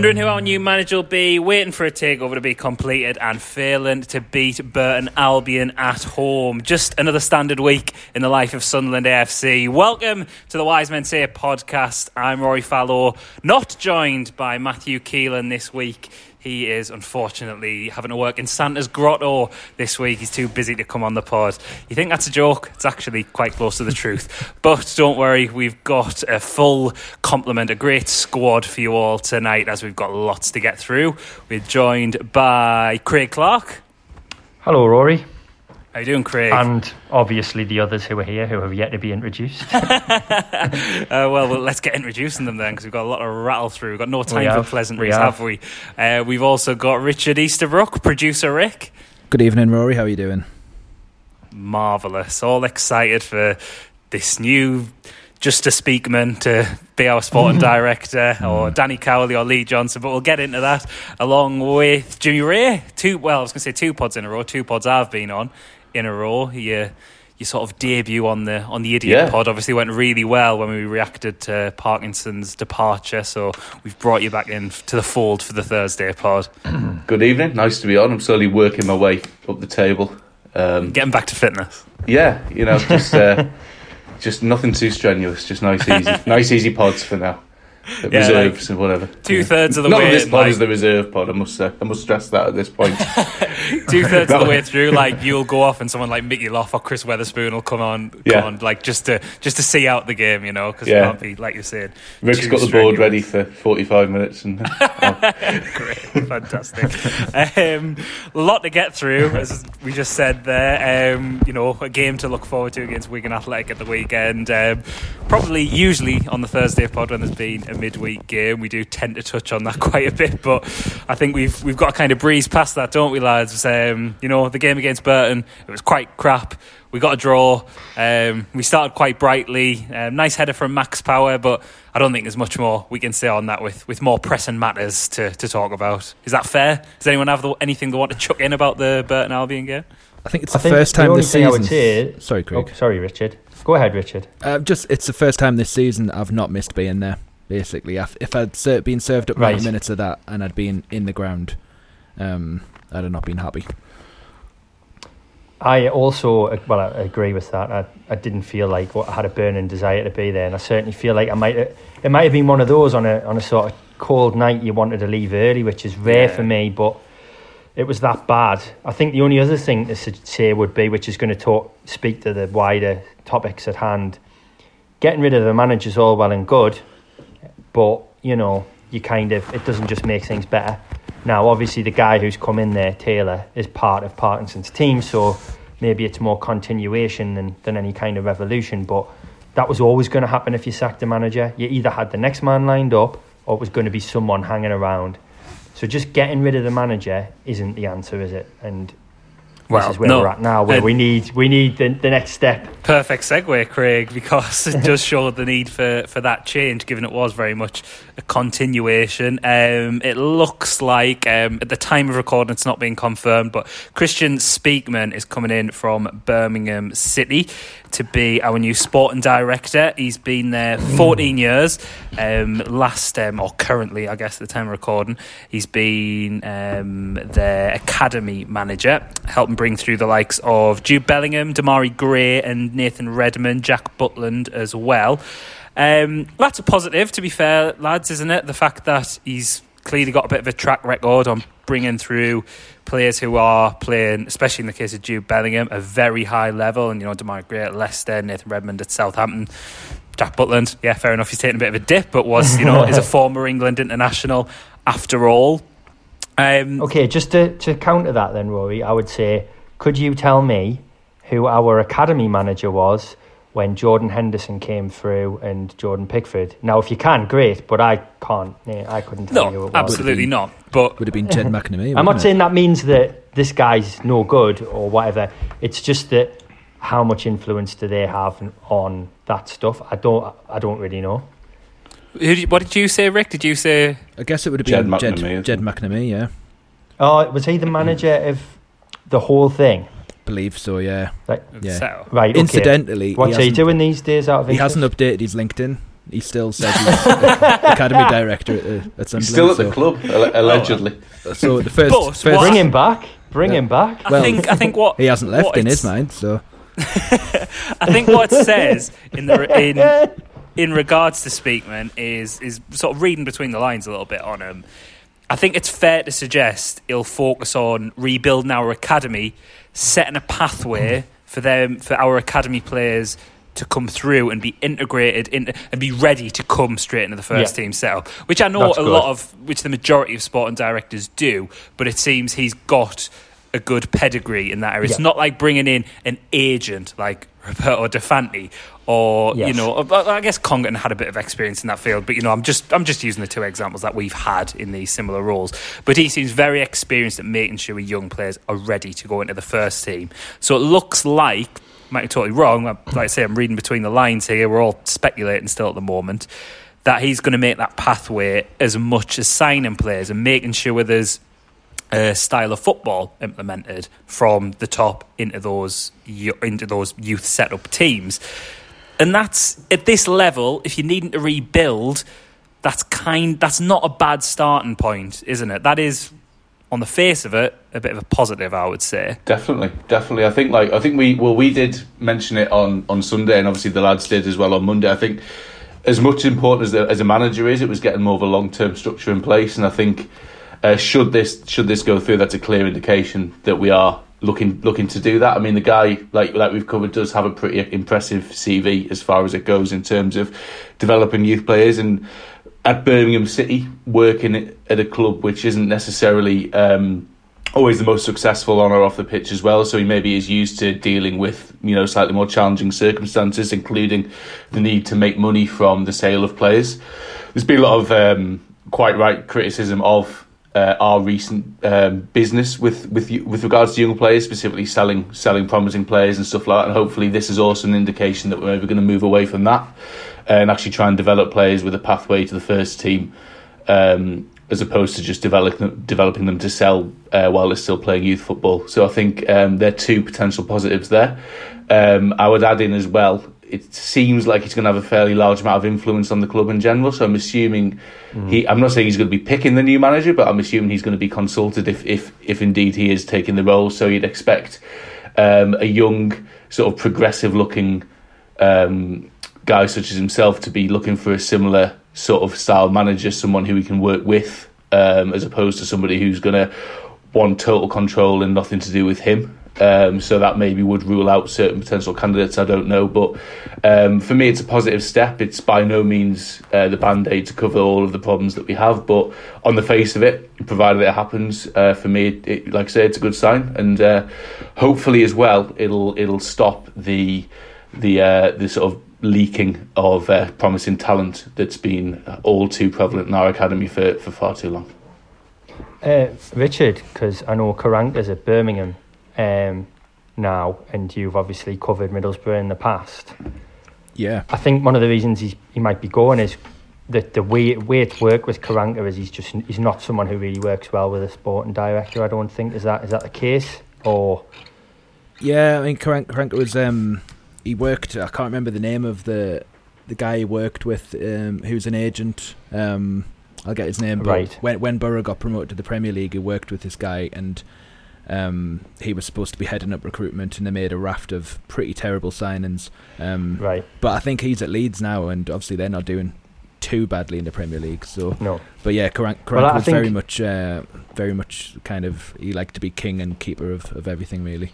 Wondering who our new manager will be, waiting for a takeover to be completed, and failing to beat Burton Albion at home. Just another standard week in the life of Sunderland AFC. Welcome to the Wise Men Say podcast. I'm Rory Fallow, not joined by Matthew Keelan this week. He is unfortunately having to work in Santa's grotto this week. He's too busy to come on the pod. You think that's a joke? It's actually quite close to the truth. But don't worry, we've got a full complement, a great squad for you all tonight as we've got lots to get through. We're joined by Craig Clark. Hello, Rory. How you doing, Craig? And obviously the others who are here who have yet to be introduced. uh, well, well, let's get introducing them then because we've got a lot of rattle through. We've got no time have. for pleasantries, We have. have we? Uh, we've also got Richard Easterbrook, producer Rick. Good evening, Rory. How are you doing? Marvellous. All excited for this new Justice Speakman to be our sporting director or Danny Cowley or Lee Johnson, but we'll get into that along with Jimmy Ray. Two, well, I was going to say two pods in a row, two pods I've been on in a row. Your, your sort of debut on the on the Idiot Yeah. pod obviously went really well when we reacted to Parkinson's departure, so we've brought you back in to the fold for the Thursday pod. Good evening. Nice to be on. I'm slowly working my way up the table. Um, Getting back to fitness. yeah, you know, just uh, just nothing too strenuous. Just nice, easy, nice, easy pods for now. Yeah, reserves and whatever. Two thirds of the Not way. that this pod like- is the reserve pod. I must say. I must stress that at this point. two thirds of the way through, like you'll go off and someone like Mickey Loff or Chris Weatherspoon will come on, come Yeah. on, like just to just to see out the game, you know, because Yeah. it can't be like you said. Rick's got the board ready for 45 minutes, and Great, fantastic. um, a lot to get through, as we just said there. Um, you know, a game to look forward to against Wigan Athletic at the weekend. Um, probably, usually on the Thursday of pod when there's been a midweek game, we do tend to touch on that quite a bit. But I think we've we've got to kind of breeze past that, don't we, lads? Um, you know, the game against Burton, it was quite crap. We got a draw. Um, we started quite brightly. Um, nice header from Max Power, but I don't think there's much more we can say on that with, with more pressing matters to, to talk about. Is that fair? Does anyone have the, anything they want to chuck in about the Burton Albion game? I think it's the think first the time only this thing I season. would say- Sorry, oh, Craig. sorry, Richard. Go ahead, Richard. Uh, just it's the first time this season I've not missed being there. Basically, If- if I'd ser- been served up Right. 90 minutes of that and I'd been in the ground, um, I'd have not been happy. I also, uh, well, I agree with that. I, I didn't feel like I had a burning desire to be there, and I certainly feel like I might. It might have been one of those on a on a sort of cold night you wanted to leave early, which is rare Yeah. for me, but it was that bad. I think the only other thing to say would be, which is going to talk speak to the wider topics at hand, getting rid of the manager's all well and good, but you know, you kind of it doesn't just make things better. Now, obviously, the guy who's come in there, Taylor, is part of Parkinson's team, so maybe it's more continuation than, than any kind of revolution. But that was always going to happen if you sacked a manager. You either had the next man lined up, or it was going to be someone hanging around. So just getting rid of the manager isn't the answer, is it? And Well, this is where no. we're at now, where And- we need we need the, the next step. Perfect segue, Craig, because it does show the need for, for that change, given it was very much a continuation. Um, it looks like, um, at the time of recording, it's not being confirmed, but Kristjaan Speakman is coming in from Birmingham City to be our new sporting director. He's been there 14 years. Um, last, um, or currently, I guess, at the time of recording, he's been um, their academy manager, helping bring through the likes of Jude Bellingham, Demarai Gray, and Nathan Redmond, Jack Butland as well. Um, that's a positive, to be fair, lads, isn't it? The fact that he's clearly got a bit of a track record on bringing through players who are playing, especially in the case of Jude Bellingham, a very high level. And, you know, Demarai Gray at Leicester, Nathan Redmond at Southampton. Jack Butland, yeah, fair enough. He's taken a bit of a dip, but was, you know, is a former England international after all. Um, Okay, just to, to counter that then, Rory, I would say, could you tell me who our academy manager was when Jordan Henderson came through and Jordan Pickford? Now, if you can, great, but I can't. Yeah, I couldn't tell you no, absolutely not. But Would have been Ged McNamee. I'm wouldn't it? saying that means that this guy's no good or whatever. It's just that how much influence do they have on that stuff? I don't. I don't really know. who did, what did you say, Rick? Did you say I guess it would have been Ged, McNamee, isn't Ged? McNamee. Yeah, Oh, was he the manager of the whole thing? Believe so. Yeah. Like, Yeah. so? right. Okay. Incidentally, What's he he doing these days? Out of he interest? hasn't updated his LinkedIn He still says he's academy director at, uh, at Sunderland. Still at so, the club, allegedly. So the first, But first Bring him back. Bring Yeah. him back. I Well, think I think what he hasn't left in his mind. So I think what it says in the in in regards to Speakman is is sort of reading between the lines a little bit on him. I think it's fair to suggest he'll focus on rebuilding our academy, setting a pathway hmm. for them for our academy players to come through and be integrated in and be ready to come straight into the first Yeah. team setup, which I know That's a good. lot of which the majority of sporting directors do, but it seems he's got a good pedigree in that area. It's not like bringing in an agent like Roberto De Fanti or you know uh, I guess Congerton had a bit of experience in that field but you know I'm just I'm just using the two examples that we've had in these similar roles. But he seems very experienced at making sure young players are ready to go into the first team. So it looks like might be totally wrong like I say I'm reading between the lines here we're all speculating still at the moment that he's going to make that pathway as much as signing players and making sure there's uh, style of football implemented from the top into those into those youth setup teams, and that's at this level. If you're needing to rebuild, that's kind. That's not a bad starting point, isn't it? That is, on the face of it, a bit of a positive, I would say. Definitely, definitely. I think like I think we well we did mention it on on Sunday, and obviously the lads did as well on Monday. I think as much important as the, as a manager is, it was getting more of a long term structure in place, and I think uh, should this should this go through, that's a clear indication that we are looking looking to do that. I mean, the guy like like we've covered does have a pretty impressive CV as far as it goes in terms of developing youth players and. At Birmingham City, working at a club which isn't necessarily um, always the most successful on or off the pitch as well. So he maybe is used to dealing with you know slightly more challenging circumstances, including the need to make money from the sale of players. There's been a lot of um, quite right criticism of uh, our recent um, business with with with regards to young players, specifically selling selling promising players and stuff like that. And hopefully, this is also an indication that we're maybe going to move away from that and actually try and develop players with a pathway to the first team. Um, as opposed to just developing developing them to sell uh, while they're still playing youth football. So I think um, there are two potential positives there. Um, I would add in as well. It seems like he's going to have a fairly large amount of influence on the club in general. So I'm assuming he. I'm not saying he's going to be picking the new manager, but I'm assuming he's going to be consulted if if if indeed he is taking the role. So you'd expect um, a young, sort of progressive looking um, guy such as himself to be looking for a similar sort of style manager, someone who he can work with, um, as opposed to somebody who's going to want total control and nothing to do with him. Um, so that maybe would rule out certain potential candidates. I don't know, but um, for me, it's a positive step. It's by no means uh, the band aid to cover all of the problems that we have, but on the face of it, provided it happens, uh, for me, it, it, like I say, it's a good sign, and uh, hopefully as well, it'll it'll stop the the uh, the sort of leaking of uh, promising talent that's been all too prevalent in our academy for, for far too long. Uh, Richard, because I know Karanka's at Birmingham um, now, and you've obviously covered Middlesbrough in the past. yeah, I think one of the reasons he's, he might be going is that the way way it's worked with Karanka is he's just he's not someone who really works well with a sporting director. I don't think is that is that the case or yeah. I mean, Karanka, Karanka was um, he worked. I can't remember the name of the the guy he worked with, um, who's an agent. Um, I'll get his name. But Right. When when Boro got promoted to the Premier League, he worked with this guy, and um, he was supposed to be heading up recruitment, and they made a raft of pretty terrible signings. Um, right? But I think he's at Leeds now, and obviously they're not doing too badly in the Premier League. So, No, but yeah, Karank, Karank Well, was very much, uh, very much kind of he liked to be king and keeper of, of everything, really.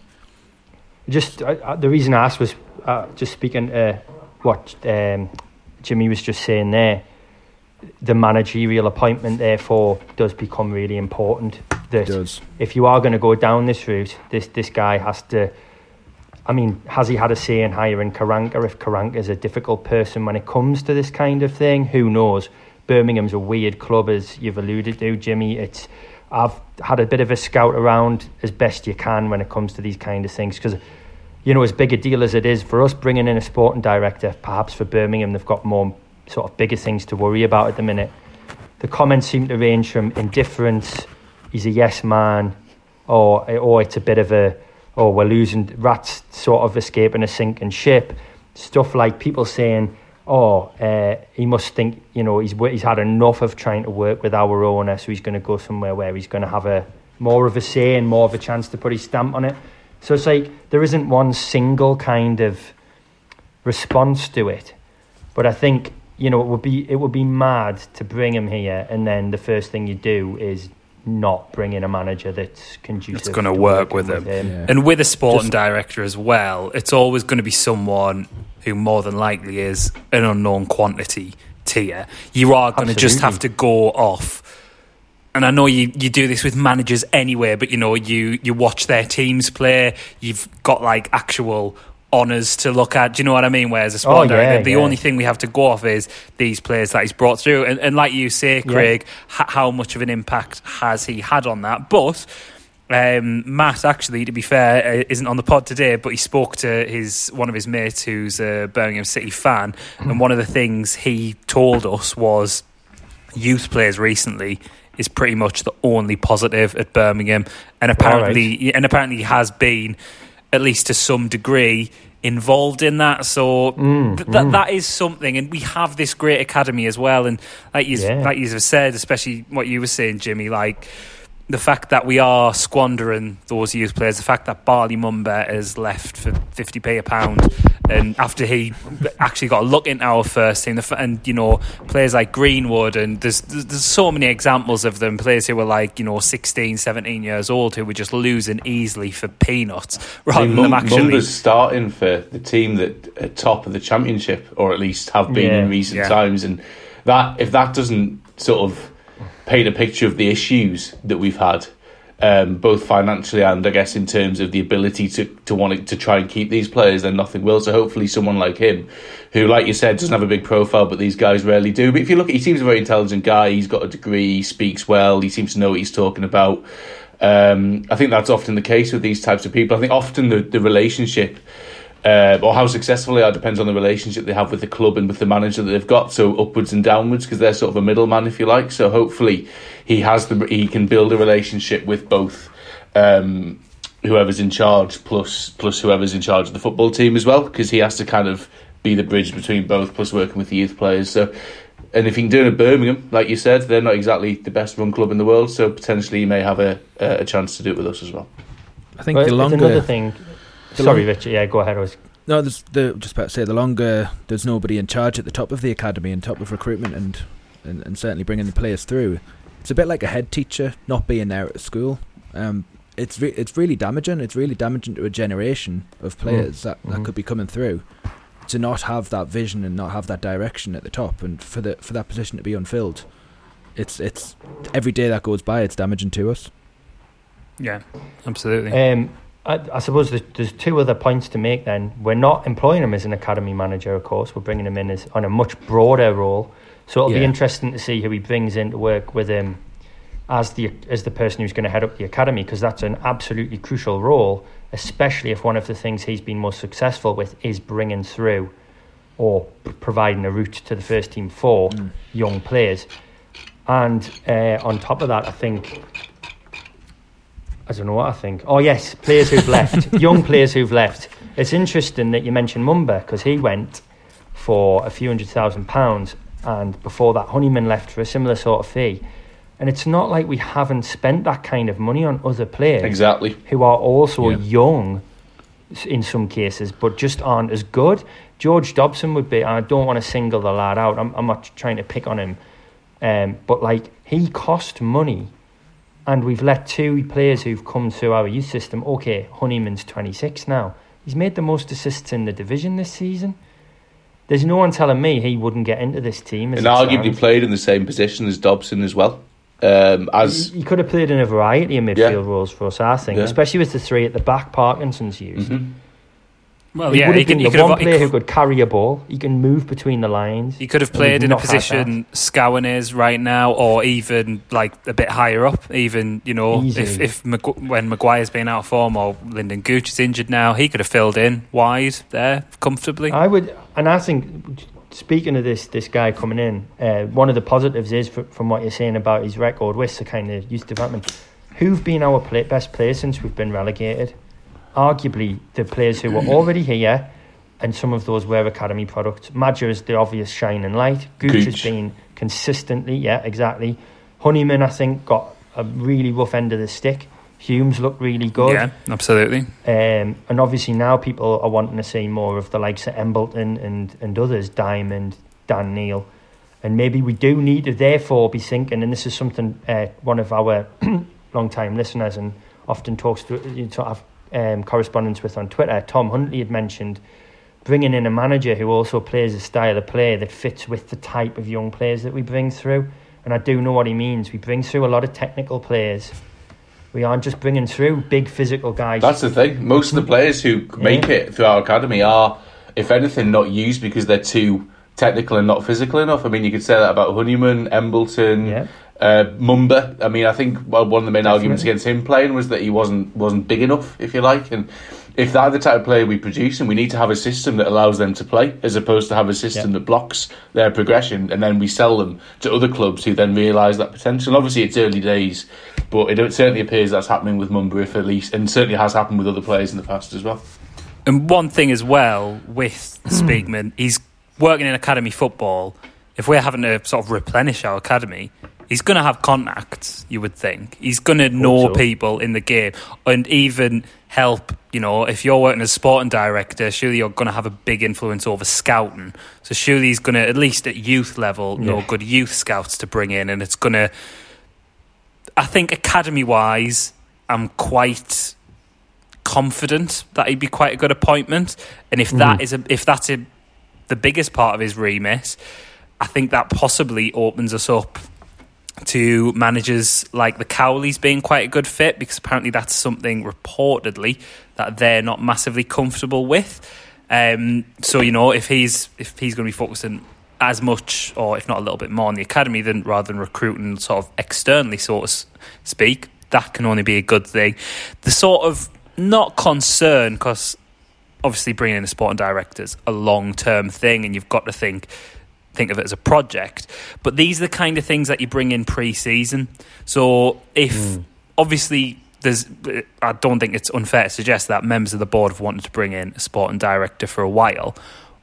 just I, the reason I asked was uh, just speaking to what um, Jimmy was just saying there. The managerial appointment, therefore, does become really important. That Does if you are going to go down this route, this this guy has to. I mean, has he had a say in hiring Karanka? If Karanka is a difficult person when it comes to this kind of thing, who knows? Birmingham's a weird club, as you've alluded to, Jimmy. It's I've had a bit of a scout around as best you can when it comes to these kind of things because you know as big a deal as it is for us bringing in a sporting director, perhaps for Birmingham they've got more sort of bigger things to worry about at the minute. The comments seem to range from indifference, he's a yes man, or or it's a bit of a oh we're losing rats sort of escaping a sinking ship. Stuff like people saying oh, uh, he must think, you know, he's he's had enough of trying to work with our owner, so he's going to go somewhere where he's going to have a more of a say and more of a chance to put his stamp on it. So it's like there isn't one single kind of response to it, but I think you know it would be it would be mad to bring him here and then the first thing you do is not bring in a manager that's conducive. It's going to work with him. him. Yeah. And with a sporting director as well, it's always going to be someone who more than likely is an unknown quantity tier. You are going to just have to go off. And I know you, you do this with managers anyway, but you know, you, you watch their teams play, you've got like actual honours to look at. Do you know what I mean? Whereas a Oh, yeah, the yeah. only thing we have to go off is these players that he's brought through. And, and like you say, Craig, h- how much of an impact has he had on that? But um, Matt, actually, to be fair, uh, isn't on the pod today, but he spoke to his one of his mates who's a Birmingham City fan, and one of the things he told us was youth players recently is pretty much the only positive at Birmingham, and apparently, and apparently, he has been at least to some degree involved in that. So mm, th- that mm. that is something, and we have this great academy as well. And like you Yeah. like you have said, especially what you were saying, Jimmy, like the fact that we are squandering those youth players, the fact that Bali Mumba has left for 50p a pound, and after he actually got a look into our first team, the and you know, players like Greenwood, and there's, there's there's so many examples of them, players who were like, you know, 16, 17 years old, who were just losing easily for peanuts, I rather mean, than them Mum- actually. Mumba's starting for the team that are top of the championship, or at least have been Yeah. in recent Yeah. times, and that if that doesn't sort of paint a picture of the issues that we've had, um, both financially and I guess in terms of the ability to to want to try and keep these players, then nothing will. So hopefully, someone like him, who, like you said, doesn't have a big profile, but these guys rarely do. But if you look, he seems a very intelligent guy. He's got a degree. He speaks well. He seems to know what he's talking about. Um, I think that's often the case with these types of people. I think often the, the relationship uh, or how successful they are depends on the relationship they have with the club and with the manager that they've got. So upwards and downwards because they're sort of a middleman, if you like. So hopefully he has the he can build a relationship with both. Um, whoever's in charge plus plus whoever's in charge of the football team as well because he has to kind of be the bridge between both plus working with the youth players so and if he can do it at Birmingham like you said they're not exactly the best run club in the world so potentially he may have a a chance to do it with us as well I think But the it's longer another thing. The Sorry, long- Richard. Yeah, go ahead. I was No, there's the just about to say the longer there's nobody in charge at the top of the academy and top of recruitment and, and, and certainly bringing the players through. It's a bit like a head teacher not being there at school. Um, it's re- it's really damaging. It's really damaging to a generation of players that, that Mhm. could be coming through to not have that vision and not have that direction at the top and for the for that position to be unfilled. It's it's every day that goes by it's damaging to us. yeah, absolutely. Um, I, I suppose there's, there's two other points to make. Then we're not employing him as an academy manager, of course. We're bringing him in as on a much broader role. So it'll be interesting to see who he brings in to work with him as the as the person who's going to head up the academy, because that's an absolutely crucial role, especially if one of the things he's been most successful with is bringing through or providing a route to the first team for young players. And uh, on top of that, I think I don't know what I think. Oh yes, players who've left, young players who've left. It's interesting that you mentioned Mumba because he went for a few hundred thousand pounds, and before that, Honeyman left for a similar sort of fee. And it's not like we haven't spent that kind of money on other players exactly who are also Yeah. young in some cases, but just aren't as good. George Dobson would be. I don't want to single the lad out. I'm, I'm not trying to pick on him, um, but like he cost money, and we've let two players who've come through our youth system. Okay, Honeyman's 26 now. He's made the most assists in the division this season. There's no one telling me he wouldn't get into this team. As and arguably stands. played in the same position as Dobson as well um, as He, he could have played in a variety of midfield Yeah. roles for us, I think, Yeah. especially with the three at the back Parkinson's used. Mhm. Well, he yeah, would he could, been he the could one have, player who could- could carry a ball. He can move between the lines. He could have played in a position Scowen is right now, or even like a bit higher up. Even you know, if if Magu- when Maguire's been out of form or Lyndon Gooch is injured now, he could have filled in wide there comfortably. I would, and I think, speaking of this this guy coming in, uh, one of the positives is fr- from what you're saying about his record with the kind of youth development. Who've been our play, best players since we've been relegated? Arguably, the players who were already here, and some of those were academy products. Maja is the obvious shining light. Gooch, Gooch. has been consistently, yeah, exactly. Honeyman, I think, got a really rough end of the stick. Humes looked really good. Yeah, absolutely. Um, and obviously now people are wanting to see more of the likes of Embleton and, and others, Diamond, Dan Neil. And maybe we do need to therefore be thinking, and this is something uh, one of our long-time listeners and often talks to, you know, have um, correspondence with on Twitter, Tom Huntley had mentioned bringing in a manager who also plays a style of play that fits with the type of young players that we bring through. And I do know what he means. We bring through a lot of technical players. We aren't just bringing through big physical guys. That's the thing. Most of the players who make yeah. it through our academy are, if anything, not used because they're too technical and not physical enough. I mean, you could say that about Honeyman, Embleton, yeah. Uh, Mumba. I mean, I think well, one of the main Definitely. arguments against him playing was that he wasn't wasn't big enough, if you like, and if that's the type of player we produce, and we need to have a system that allows them to play, as opposed to have a system that blocks their progression, and then we sell them to other clubs who then realise that potential. Obviously, it's early days, but it certainly appears that's happening with Mumba, if at least, and certainly has happened with other players in the past as well. And one thing as well with Speakman, he's working in academy football. If we're having to sort of replenish our academy, he's going to have contacts. You would think he's going to know so. people in the game, and even help. You know, if you're working as sporting director, surely you're going to have a big influence over scouting. So surely he's going to, at least at youth level, yeah. know good youth scouts to bring in, and it's going to. I think academy wise, I'm quite confident that he'd be quite a good appointment, and if mm. that is a if that's a the biggest part of his remit, I think that possibly opens us up to managers like the Cowleys being quite a good fit because apparently that's something reportedly that they're not massively comfortable with. Um, so you know if he's if he's going to be focusing as much or if not a little bit more on the academy than rather than recruiting sort of externally, so to speak, that can only be a good thing. The sort of not concern because obviously bringing in a sporting director is a long term thing, and you've got to think think of it as a project. But these are the kind of things that you bring in pre-season. So if mm. obviously there's, I don't think it's unfair to suggest that members of the board have wanted to bring in a sporting director for a while.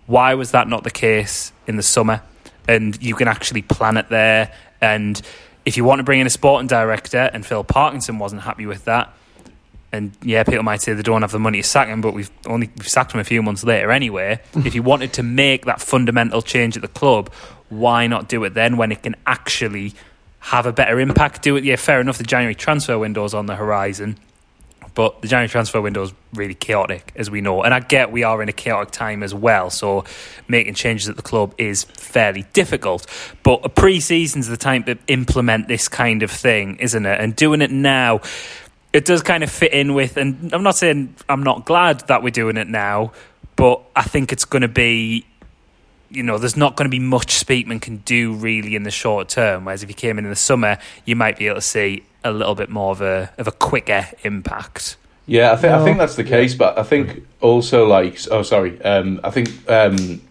Why was that not the case in the summer? And you can actually plan it there. And if you want to bring in a sporting director, and Phil Parkinson wasn't happy with that, and yeah, people might say they don't have the money to sack him, but we've only we've sacked him a few months later anyway. if you wanted to make that fundamental change at the club, why not do it then when it can actually have a better impact? Do it, yeah, fair enough. The January transfer window is on the horizon, but the January transfer window is really chaotic, as we know. And I get we are in a chaotic time as well, so making changes at the club is fairly difficult. But a pre season's the time to implement this kind of thing, isn't it? And doing it now it does kind of fit in with, and I'm not saying I'm not glad that we're doing it now, but I think it's going to be, you know, there's not going to be much Speakman can do really in the short term. Whereas if he came in in the summer, you might be able to see a little bit more of a of a quicker impact. Yeah, I think no. I think that's the case, but I think also like oh sorry, um, I think um,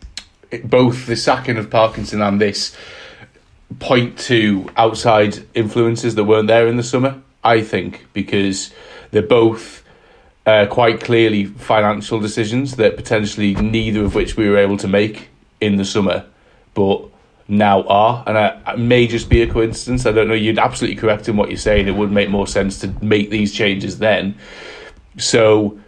it, both the sacking of Parkinson and this point to outside influences that weren't there in the summer. I think, because they're both uh, quite clearly financial decisions that potentially neither of which we were able to make in the summer, but now are. And it may just be a coincidence. I don't know. You're absolutely correct in what you're saying. It would make more sense to make these changes then. So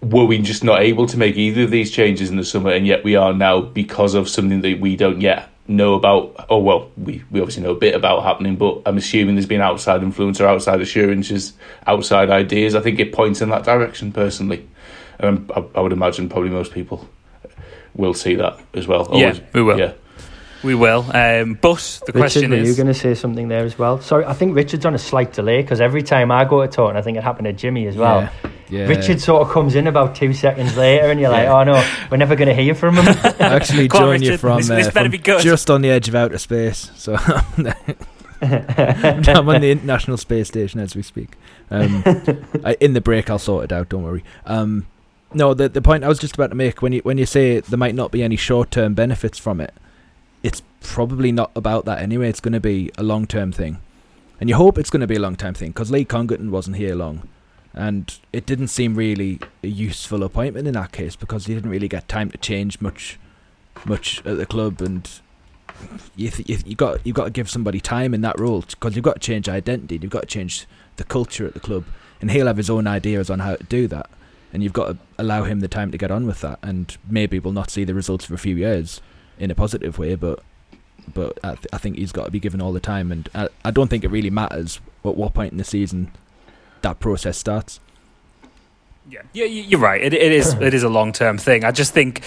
were we just not able to make either of these changes in the summer, and yet we are now because of something that we don't yet know about. Oh well, we, we obviously know a bit about happening, but I'm assuming there's been outside influence or outside assurances, outside ideas. I think it points in that direction personally, and I, I would imagine probably most people will see that as well. Always, yeah, we will. Yeah. We will. Um, but the Richard, question is. you're going to say something there as well? Sorry, I think Richard's on a slight delay because every time I go to talk, and I think it happened to Jimmy as well. Yeah. Yeah. Richard sort of comes in about two seconds later, and you're like, "Oh no, we're never going to hear from him." I actually join you from, this, uh, from just on the edge of outer space, so I'm on the International Space Station as we speak. Um, I, in the break, I'll sort it out. Don't worry. Um, no, the the point I was just about to make when you when you say there might not be any short term benefits from it, it's probably not about that anyway. It's going to be a long term thing, and you hope it's going to be a long term thing because Lee Congerton wasn't here long And it didn't seem really a useful appointment in that case because he didn't really get time to change much, much at the club, and you th- you, you got you got to give somebody time in that role because you've got to change identity, you've got to change the culture at the club, and he'll have his own ideas on how to do that, and you've got to allow him the time to get on with that, and maybe we'll not see the results for a few years in a positive way, but but I, th- I think he's got to be given all the time, and I, I don't think it really matters at what point in the season that process starts. Yeah, yeah, you're right. It, it is it is a long term thing. I just think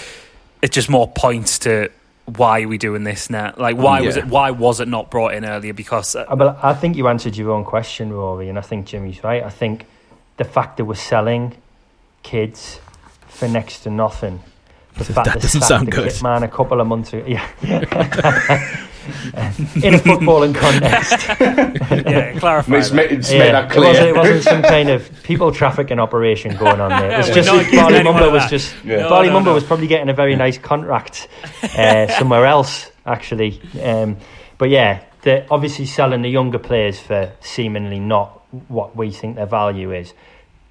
it just more points to why are we doing this now? Like, why was it? Why was it not brought in earlier? Because uh, Uh, But I think you answered your own question, Rory, and I think Jimmy's right. I think the fact that we're selling kids for next to nothing. The fact That they doesn't sacked sound good. Man, a couple of months ago, yeah. In a footballing context, yeah, clarify. Let's that. make, let's yeah, make that it wasn't, it wasn't some kind of people trafficking operation going on there. It was just not accusing Bali anyone Mumba was just Yeah. No, Bali no, Mumba no. was probably getting a very nice contract uh, somewhere else, actually. Um, but yeah, they're obviously selling the younger players for seemingly not what we think their value is.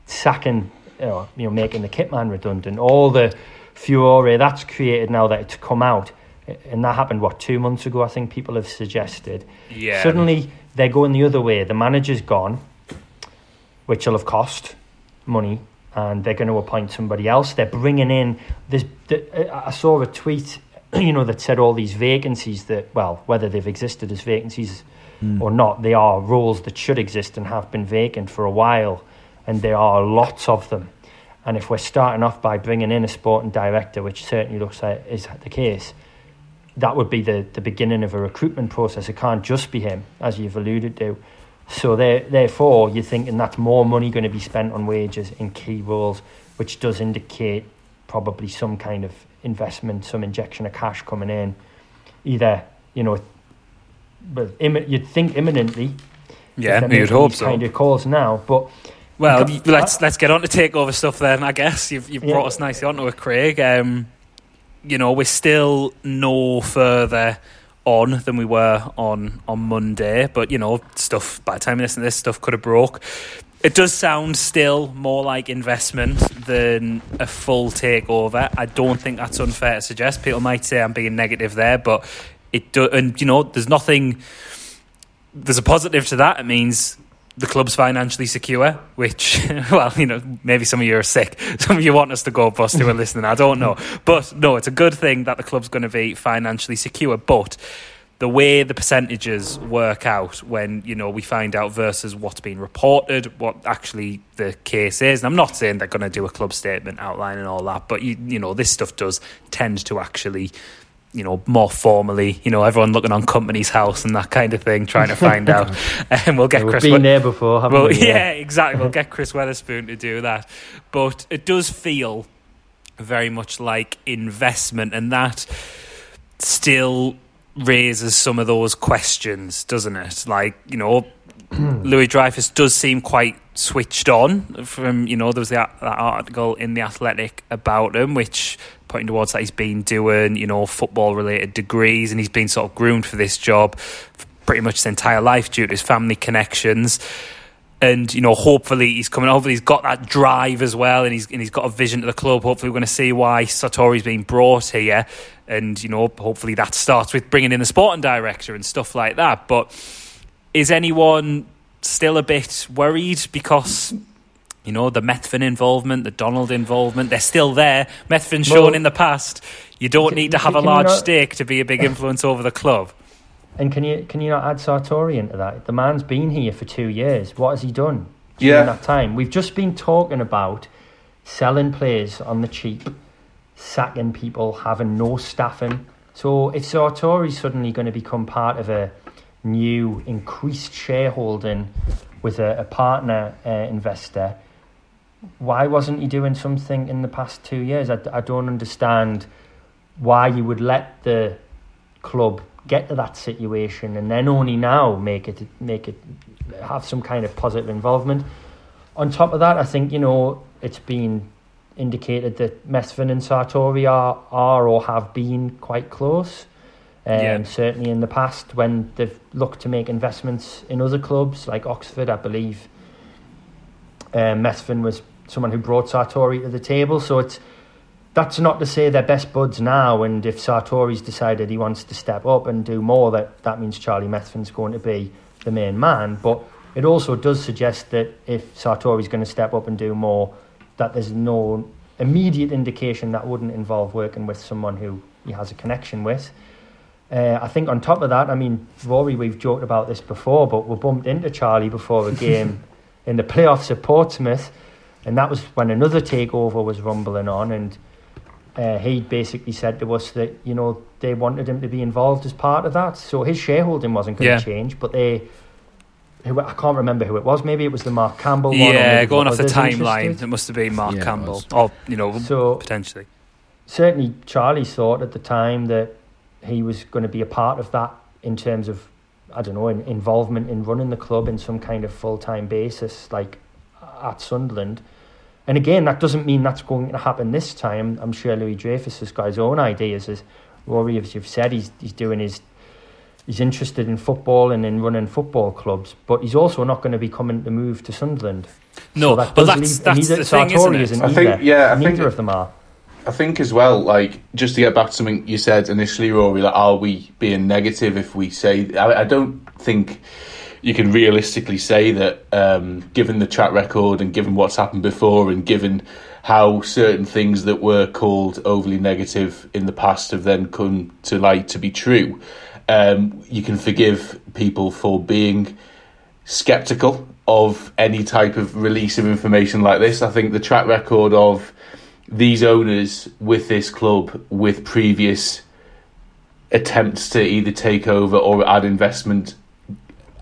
Sacking, you know, you know making the kitman redundant, all the furore that's created now that it's come out. And that happened, what, two months ago, I think people have suggested. Yeah. Suddenly, they're going the other way. The manager's gone, which will have cost money, and they're going to appoint somebody else. They're bringing in this. The, I saw a tweet, you know, that said all these vacancies that, well, whether they've existed as vacancies hmm. or not, they are roles that should exist and have been vacant for a while, and there are lots of them. And if we're starting off by bringing in a sporting director, which certainly looks like is the case, that would be the, the beginning of a recruitment process. It can't just be him, as you've alluded to. So there, therefore, you're thinking that's more money going to be spent on wages in key roles, which does indicate probably some kind of investment, some injection of cash coming in. Either, you know, but immi- you'd think imminently. yeah, you'd hope so. Kind of calls now, but Well, let's let's get on to takeover stuff then. I guess you've you've Yeah. brought us nicely onto it, Craig. Um, you know, we're still no further on than we were on on Monday, but you know, stuff by the time listen to this, stuff could have broke. It does sound still more like investment than a full takeover. I don't think that's unfair to suggest. People might say I'm being negative there, but it do, and you know, there's nothing. There's a positive to that. It means the club's financially secure, which, well, you know, maybe some of you are sick. Some of you want us to go bust who are listening. I don't know. But no, it's a good thing that the club's going to be financially secure. But the way the percentages work out when, you know, we find out versus what's being reported, what actually the case is. And I'm not saying they're going to do a club statement outlining all that, but, you, you know, this stuff does tend to actually you know, more formally, you know, everyone looking on Companies House and that kind of thing, trying to find out. And we'll get Chris. we've been Wi- there before, haven't well, we? yeah, exactly. We'll get Chris Weatherspoon to do that. But it does feel very much like investment, and that still raises some of those questions, doesn't it? Like, you know, Louis Dreyfus does seem quite switched on from, you know, there was that, that article in The Athletic about him, which pointing towards that he's been doing, you know, football related degrees and he's been sort of groomed for this job pretty much his entire life due to his family connections. And you know, hopefully he's coming. Hopefully he's got that drive as well, and he's and he's got a vision to the club. Hopefully we're going to see why Sartori's being brought here, and you know, hopefully that starts with bringing in the sporting director and stuff like that. But is anyone still a bit worried because you know the Methven involvement, the Donald involvement? They're still there. Methven's Well, shown in the past. You don't can- need to have a large not- stake to be a big influence over the club. And can you can you not add Sartori into that? The man's been here for two years. What has he done during Yeah. that time? We've just been talking about selling players on the cheap, sacking people, having no staffing. So if Sartori's suddenly going to become part of a new increased shareholding with a, a partner uh, investor, why wasn't he doing something in the past two years? I, I don't understand why you would let the club get to that situation and then only now make it make it have some kind of positive involvement. On top of that, I think you know it's been indicated that Methven and Sartori are are or have been quite close. Um, Yeah. Certainly in the past, when they've looked to make investments in other clubs like Oxford, I believe Methven was someone who brought Sartori to the table. So it's that's not to say they're best buds now. And if Sartori's decided he wants to step up and do more, that that means Charlie Methven's going to be the main man. But it also does suggest that if Sartori's going to step up and do more, that there's no immediate indication that wouldn't involve working with someone who he has a connection with. Uh, I think on top of that, I mean, Rory, we've joked about this before, but we bumped into Charlie before a game in the playoffs at Portsmouth, and that was when another takeover was rumbling on, and uh, he basically said to us that you know they wanted him to be involved as part of that, so his shareholding wasn't going to Yeah. change, but they. Who, I can't remember who it was. Maybe it was the Mark Campbell one. or Yeah, maybe going off the timeline, interested. it must have been Mark Yeah, Campbell, was. or you know, So potentially. certainly Charlie thought at the time that he was going to be a part of that in terms of I don't know in, involvement in running the club in some kind of full time basis like at Sunderland. And again, that doesn't mean that's going to happen this time. I'm sure Louis Dreyfus has got his own ideas. As Rory, as you've said, he's he's doing his he's interested in football and in running football clubs, but he's also not going to be coming to move to Sunderland. No, so that but that's leave, that's neither the thing, Sartori isn't it? isn't I think- yeah, I neither think- of them are. I think as well, like just to get back to something you said initially, Rory, like are we being negative if we say? I, I don't think you can realistically say that, um, given the track record and given what's happened before, and given how certain things that were called overly negative in the past have then come to light to be true. Um, you can forgive people for being skeptical of any type of release of information like this. I think the track record of these owners with this club with previous attempts to either take over or add investment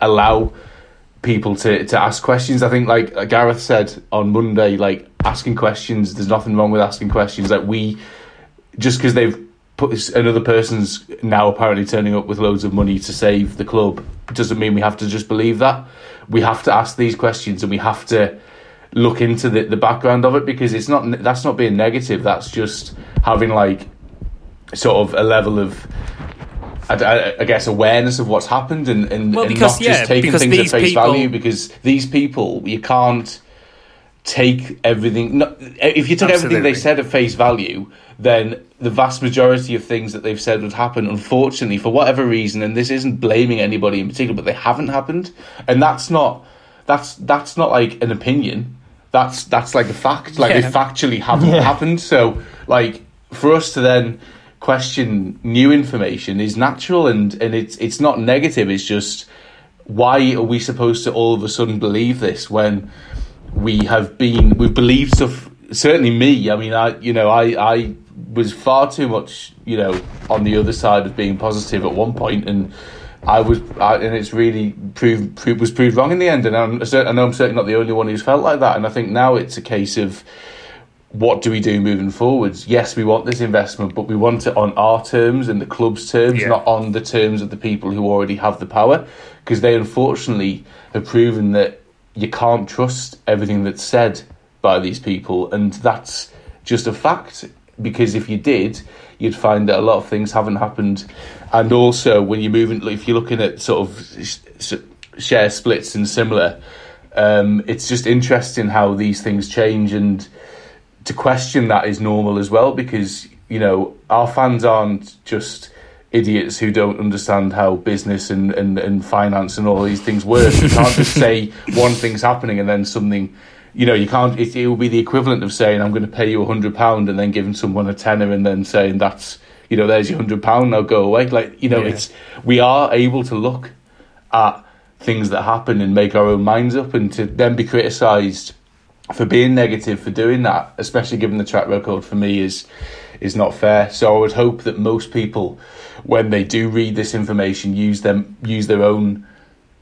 allow people to, to ask questions. I think like uh, Gareth said on Monday, like asking questions, there's nothing wrong with asking questions. Like we just because they've put another person's now apparently turning up with loads of money to save the club doesn't mean we have to just believe that. We have to ask these questions and we have to look into the, the background of it because it's not that's not being negative. That's just having like sort of a level of I, I- I guess awareness of what's happened and, and, Well, and not just yeah, taking things at face people- value because these people you can't take everything no, if you took everything they said at face value then the vast majority of things that they've said would happen unfortunately for whatever reason and this isn't blaming anybody in particular but they haven't happened and that's not that's that's not like an opinion that's that's like a fact like they Yeah. factually haven't Yeah. happened so like for us to then question new information is natural and and it's it's not negative it's just why are we supposed to all of a sudden believe this when we have been we've believed stuff certainly me i mean i you know i i was far too much you know on the other side of being positive at one point and I was, I, and it's really proved, proved was proved wrong in the end. And I'm, I know I'm certainly not the only one who's felt like that. And I think now it's a case of what do we do moving forwards? Yes, we want this investment, but we want it on our terms and the club's terms, Yeah. not on the terms of the people who already have the power. Because they unfortunately have proven that you can't trust everything that's said by these people, and that's just a fact. Because if you did, you'd find that a lot of things haven't happened. And also, when you're moving, if you're looking at sort of sh- sh- share splits and similar, um, it's just interesting how these things change and to question that is normal as well because you know our fans aren't just idiots who don't understand how business and, and, and finance and all these things work. You can't just say one thing's happening and then something you know, you can't it, it will be the equivalent of saying I'm gonna pay you a hundred pound and then giving someone a tenner and then saying that's you know, there's your hundred pound, now go away. Like, you know, Yeah. it's we are able to look at things that happen and make our own minds up and to then be criticised for being negative for doing that, especially given the track record for me is is not fair. So I would hope that most people, when they do read this information, use them use their own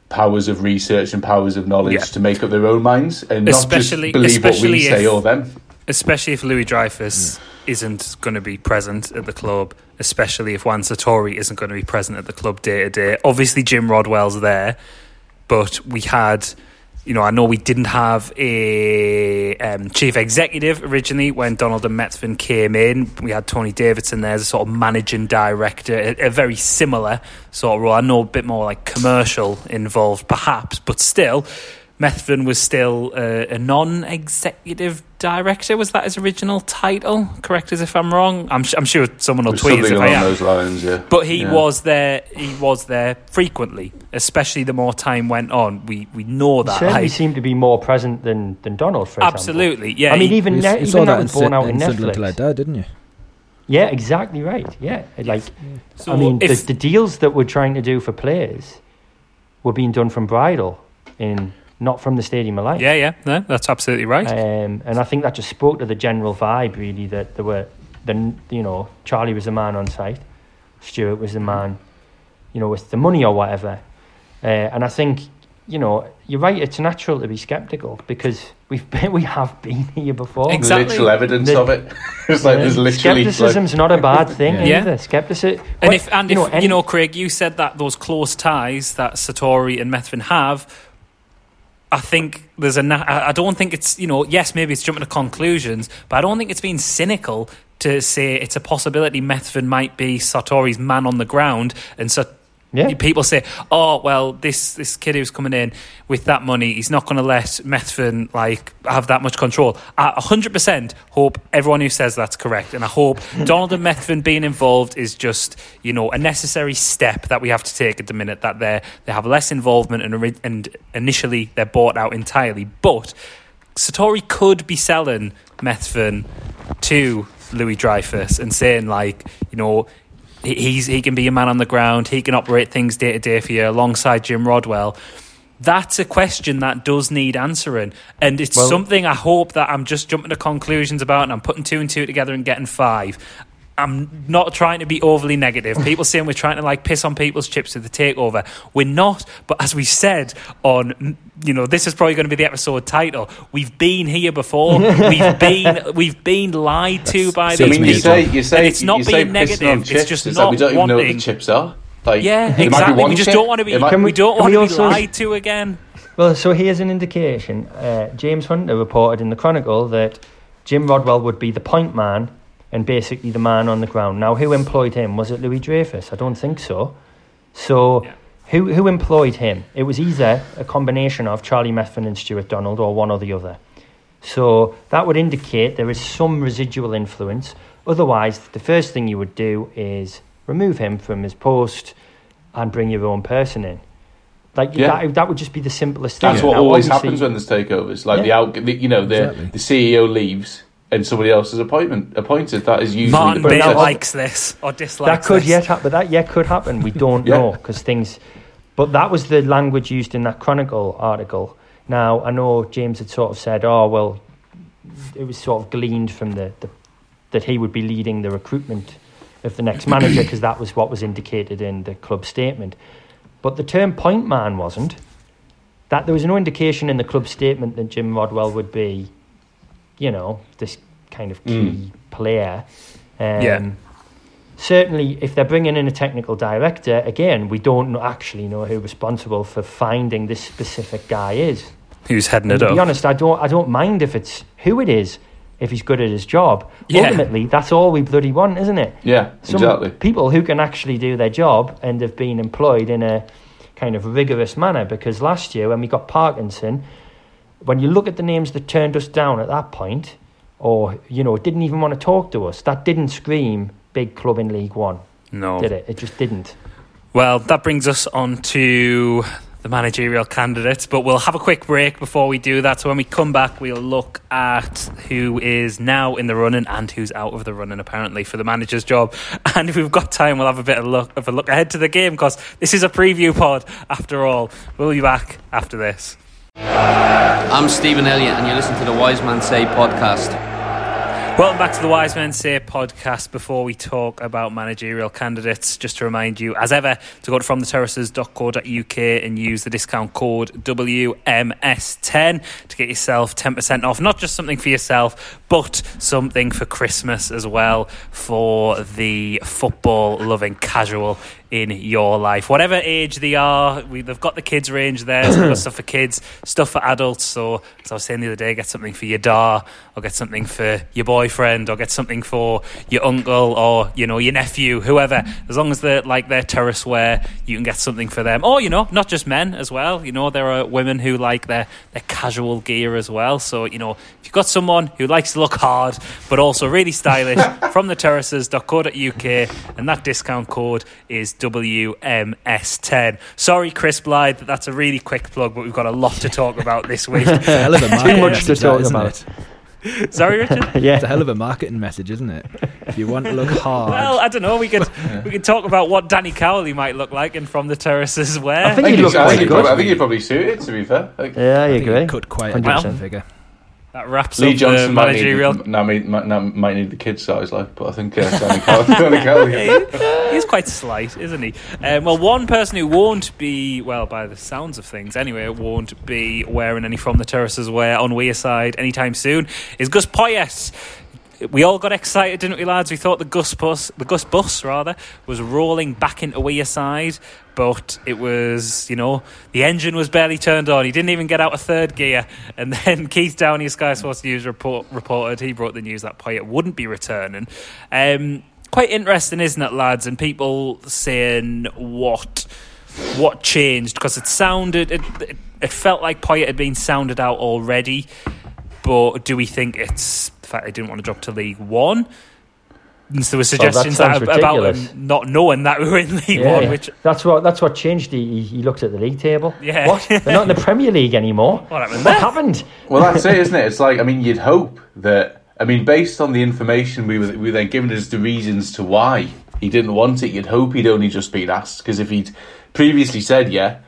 powers of research and powers of knowledge Yeah. to make up their own minds and Especially- not just believe what especially we say or them. especially if Louis Dreyfus isn't going to be present at the club, especially if Juan Sartori isn't going to be present at the club day to day. Obviously, Jim Rodwell's there, but we had, you know, I know we didn't have a um, chief executive originally when Donald and Methven came in. We had Tony Davidson there as a sort of managing director, a, a very similar sort of role. I know a bit more like commercial involved, perhaps, but still Methven was still uh, a non-executive director. Was that his original title? Correct as if I'm wrong. I'm, I'm sure someone will tweet us if I am. those lines, yeah. But he Yeah. was there. He was there frequently, especially the more time went on. We we know He that. certainly like, seemed to be more present than, than Donald, for example. absolutely, yeah. I mean, even, You, ne- you saw even that that in, was born Sun- out in in Sunderland till I Netflix. died, didn't you? Yeah, exactly right. Yeah, like so I mean, if, the, the deals that we're trying to do for players were being done from Bridal, in not from the Stadium of Light. yeah, yeah, no, that's absolutely right. Um, and I think that just spoke to the general vibe, really, that there were, the you know, Charlie was the man on site, Stuart was the man, you know, with the money or whatever. Uh, and I think, you know, you're right. It's natural to be sceptical because we've been, we have been here before. Exactly. Literal evidence The- of it. it's like there's literally like, Skepticism's not a bad thing Yeah. either. Skepticism. and if and if you know, Craig, you said that those close ties that Sartori and Methven have. I think there's a. na- I don't think it's you know. Yes, maybe it's jumping to conclusions, but I don't think it's being cynical to say it's a possibility Methven might be Sartori's man on the ground, and so yeah. people say, "Oh, well, this this kid who's coming in with that money, he's not going to let Methven like have that much control." I 100% hope everyone who says that's correct, and I hope Donald and Methven being involved is just you know a necessary step that we have to take at the minute that they they have less involvement and and initially they're bought out entirely, but. Sartori could be selling Methven to Louis Dreyfus and saying like, you know, he's he can be a man on the ground, he can operate things day to day for you alongside Jim Rodwell. That's a question that does need answering, and it's Well- something I hope that I'm just jumping to conclusions about, and I'm putting two and two together and getting five. I'm not trying to be overly negative. People saying we're trying to like piss on people's chips with the takeover. We're not, but as we said on, you know, this is probably going to be the episode title. We've been here before. we've been we've been lied to by I Seems these mean, you people. say you say and it's not you say being on negative. chips. It's just it's not like we don't even know what the chips are. Like Yeah, it might be exactly. We just chip, don't want to be. it might- Can we, don't want we to be lied to again. Well, so here's an indication. Uh, James Hunter reported in the Chronicle that Jim Rodwell would be the point man and basically the man on the ground. Now, who employed him? Was it Louis Dreyfus? I don't think so. So, Yeah. who who employed him? It was either a combination of Charlie Methven and Stuart Donald, or one or the other. So that would indicate there is some residual influence. Otherwise, the first thing you would do is remove him from his post and bring your own person in. Like Yeah. that, that would just be the simplest thing. That's what Now, always happens when there's takeovers. Like the out, the, you know, the Exactly. the CEO leaves and somebody else is appointment appointed. That is usually Martin the Bale Bale process. now- likes this or dislikes that could this. yet happen. But that yet could happen. We don't Yeah. know because things. But that was the language used in that Chronicle article. Now I know James had sort of said, "Oh well," it was sort of gleaned from the, the that he would be leading the recruitment of the next manager because that was what was indicated in the club statement. But the term point man wasn't. That there was no indication in the club statement that Jim Rodwell would be, you know, this kind of key player. Um, Yeah. Certainly, if they're bringing in a technical director, again, we don't actually know who responsible for finding this specific guy is. Who's heading And it to be honest, I don't, I don't mind if it's who it is, if he's good at his job. Yeah. Ultimately, that's all we bloody want, isn't it? Yeah, Some exactly. people who can actually do their job and have been employed in a kind of rigorous manner. Because last year, when we got Parkinson, when you look at the names that turned us down at that point, or you know, didn't even want to talk to us, that didn't scream big club in League One, No. did it? It just didn't. Well, that brings us on to the managerial candidates, but we'll have a quick break before we do that. So when we come back, we'll look at who is now in the running and who's out of the running, apparently, for the manager's job. And if we've got time, we'll have a bit of look of a look ahead to the game because this is a preview pod after all. We'll be back after this. I'm Stephen Elliott, and you listen to the Wise Man Say podcast. Welcome back to the Wise Men Say podcast. Before we talk about managerial candidates, just to remind you, as ever, to go to fromtheterraces.co.uk and use the discount code WMS10 to get yourself 10% off. Not just something for yourself, but something for Christmas as well for the football loving casual in your life, whatever age they are. We, they've got the kids range there. So got stuff for kids, stuff for adults. So as I was saying the other day, get something for your da, or get something for your boyfriend, or get something for your uncle, or you know your nephew, whoever. As long as they're like their terrace wear, you can get something for them. Or you know, not just men as well. You know, there are women who like their their casual gear as well. So you know, if you've got someone who likes to look hard but also really stylish, from the terraces.co.uk, and that discount code is WMS10. Sorry, Chris Blythe, that's a really quick plug, but we've got a lot to talk about this week. It's a hell of a Too much to talk about. it? Sorry, Richard. yeah, It's a hell of a marketing message, isn't it? If you want to look hard, Well, I don't know. We could we could talk about what Danny Cowley might look like and from the terraces wear. I think I he think, looks he's- I, quite good. probably, I think he'd probably suited. To be fair, like, Yeah, I I agree. cut quite a 100%. decent figure. That wraps Lee up Johnson the might managerial. need, now, might, might, now might need the kid size, like, but I think uh, Danny Cowley. Danny Cowley He's quite slight, isn't he? Um, well, one person who won't be, well, by the sounds of things anyway, won't be wearing any from the terraces wear on Wearside anytime soon is Gus Poyet. We all got excited, didn't we, lads? We thought the Gus bus, the Gus bus rather, was rolling back into Wearside, but it was, you know, the engine was barely turned on. He didn't even get out of third gear, and then Keith Downie, Sky Sports News report, reported he brought the news that Poyet wouldn't be returning. Um, quite interesting, isn't it, lads? And people saying what what changed because it sounded it, it it felt like Poyet had been sounded out already. But do we think it's fact they didn't want to drop to League One? And so there were suggestions sounds that, about him not knowing that we were in League Yeah, One, yeah. which that's what that's what changed. He, he- he looked at the league table. Yeah. What? They're not in the Premier League anymore. What happened What happened? Well, that's it, isn't it? It's like I mean, you'd hope that I mean, based on the information we were we were then given as the reasons to why he didn't want it, you'd hope he'd only just been asked because if he'd previously said, "Yeah,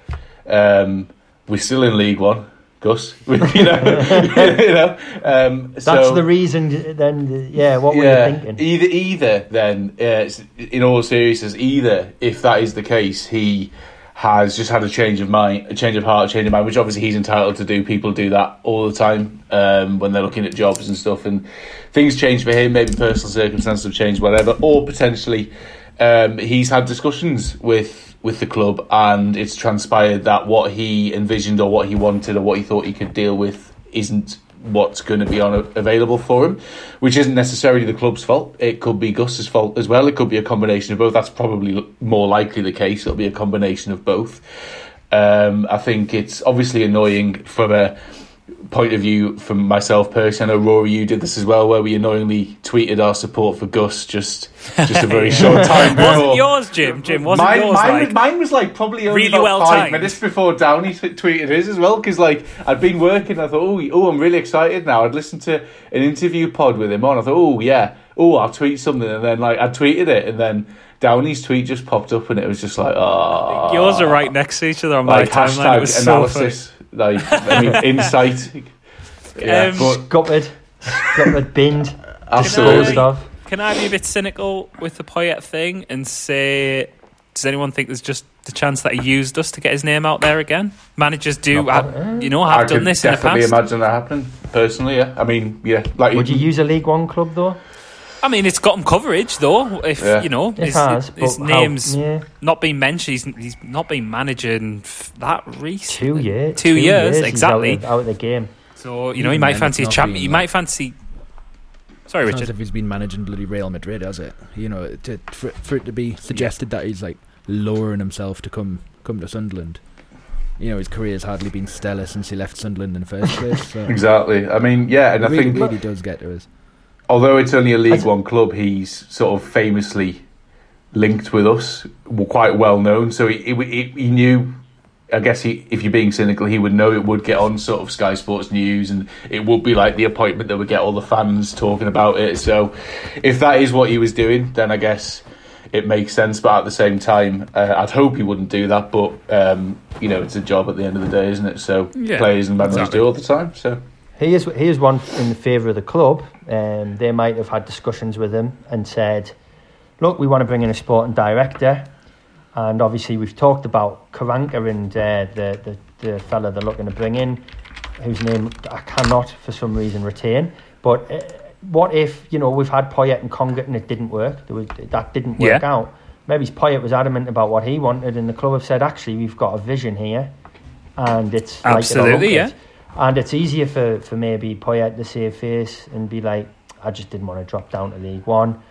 um, we're still in League One," Gus, you know, you know, um, That's so, the reason. Then, yeah. What were yeah, you thinking? Either, either then, uh, in all seriousness, either if that is the case, he has just had a change of mind, a change of heart, a change of mind, which obviously he's entitled to do. People do that all the time um, when they're looking at jobs and stuff, and things change for him. Maybe personal circumstances have changed, whatever, or potentially um, he's had discussions with with the club, and it's transpired that what he envisioned or what he wanted or what he thought he could deal with isn't what's going to be on available for him, which isn't necessarily the club's fault. It could be Gus's fault as well. It could be a combination of both. That's probably more likely the case. It'll be a combination of both. Um, I think it's obviously annoying from a point of view from myself personally. I know Rory, you did this as well, where we annoyingly tweeted our support for Gus just just a very short time before. wasn't yours, Jim? Jim wasn't mine, yours mine, like was, mine was like probably only Really about well five timed. minutes before Downie t- tweeted his as well because like I'd been working I thought oh, oh I'm really excited now I'd listened to an interview pod with him on I thought oh yeah oh I'll tweet something and then like I tweeted it and then Downie's tweet just popped up and it was just like oh yours are right next to each other on like my timeline. It was hashtag so funny. Analysis like I mean insight. Yeah Um, but Gutted, gutted, binned, absolutely. Disposed of. Can I be a bit cynical with the Poyet thing and say, does anyone think there's just the chance that he used us to get his name out there again? Managers do, have, you know, have I done this in the definitely imagine that happening personally yeah. I mean yeah like Would you use a League One club though? I mean, it's got him coverage though. If Yeah. you know, his, has, his but how- name's yeah, not been mentioned. He's, he's not been managing f- that two years. Two years, he's exactly. out of, out of the game. So you know, he Even might fancy a it's champion. He like- might fancy. Sorry, It's not as Richard. if he's been managing bloody Real Madrid, has it? You know, to, for, for it to be suggested that he's like lowering himself to come come to Sunderland. You know, his career's hardly been stellar since he left Sunderland in the first place. So exactly I mean yeah and it I really, think really does get to us. Although it's only a League One club, he's sort of famously linked with us, quite well known. So he, he, he knew. I guess he, if you're being cynical, he would know it would get on sort of Sky Sports News, and it would be like the appointment that would get all the fans talking about it. So, if that is what he was doing, then I guess it makes sense. But at the same time, uh, I'd hope he wouldn't do that. But um, you know, it's a job at the end of the day, isn't it? So Yeah, players and managers exactly. do all the time. So He is, he is one in favour of the club. Um, they might have had discussions with him and said, look, we want to bring in a sporting director. And obviously, we've talked about Karanka and uh, the, the, the fella they're looking to bring in, whose name I cannot, for some reason, retain. But uh, what if, you know, we've had Poyet and Congerton and it didn't work? Was, that didn't work Yeah. out. maybe Poyet was adamant about what he wanted, and the club have said, actually, we've got a vision here, and it's like it Absolutely, lump it. And it's easier for, for maybe Poyet to save face and be like, I just didn't want to drop down to League One,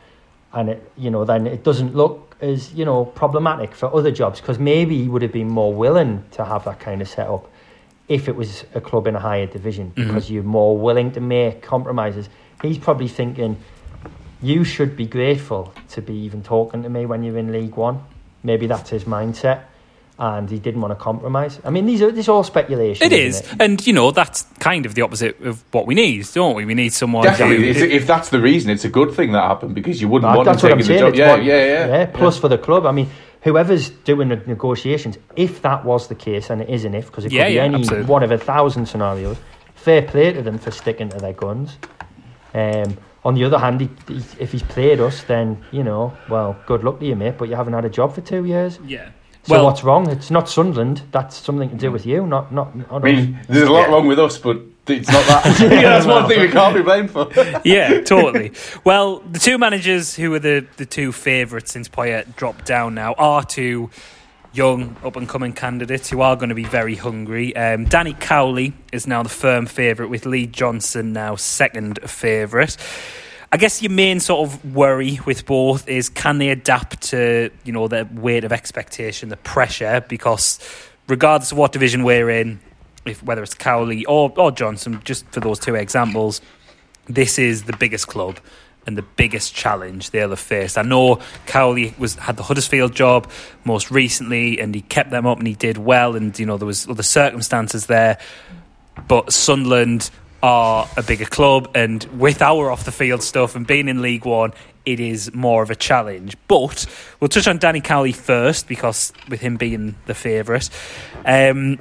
and it you know then it doesn't look as you know problematic for other jobs because maybe he would have been more willing to have that kind of setup if it was a club in a higher division Mhm. because you're more willing to make compromises. He's probably thinking, you should be grateful to be even talking to me when you're in League One. Maybe that's his mindset, and he didn't want to compromise. I mean, these are these are all speculation. It isn't is, it? and you know that's kind of the opposite of what we need, don't we? We need someone Definitely, who- if, if that's the reason, it's a good thing that happened because you wouldn't That- want him that's what I'm taking the saying. job. Yeah, what- yeah, yeah, Plus for the club, I mean, whoever's doing the negotiations, if that was the case, and it is an if, because it could Yeah, be yeah, any absolutely. one of a thousand scenarios. Fair play to them for sticking to their guns. Um, on the other hand, he, he, if he's played us, then you know, well, good luck to you, mate. But you haven't had a job for two years. yeah. So Well, what's wrong? It's not Sunderland. That's something to do with you, not not. not I mean, us. there's a lot Yeah. wrong with us, but it's not that. yeah, that's one thing we can't be blamed for. yeah, totally. Well, the two managers who are the, the two favourites since Poyet dropped down now are two young up and coming candidates who are going to be very hungry. Um, Danny Cowley is now the firm favourite, with Lee Johnson now second favourite. I guess your main sort of worry with both is can they adapt to you know the weight of expectation, the pressure, because regardless of what division we're in, if whether it's Cowley or or Johnson, just for those two examples, this is the biggest club and the biggest challenge they'll have faced. I know Cowley was had the Huddersfield job most recently, and he kept them up and he did well, and you know there was other circumstances there, but Sunderland are a bigger club, and with our off the field stuff and being in League One. It is more of a challenge, but we'll touch on Danny Cowley first because with him being the favourite, um,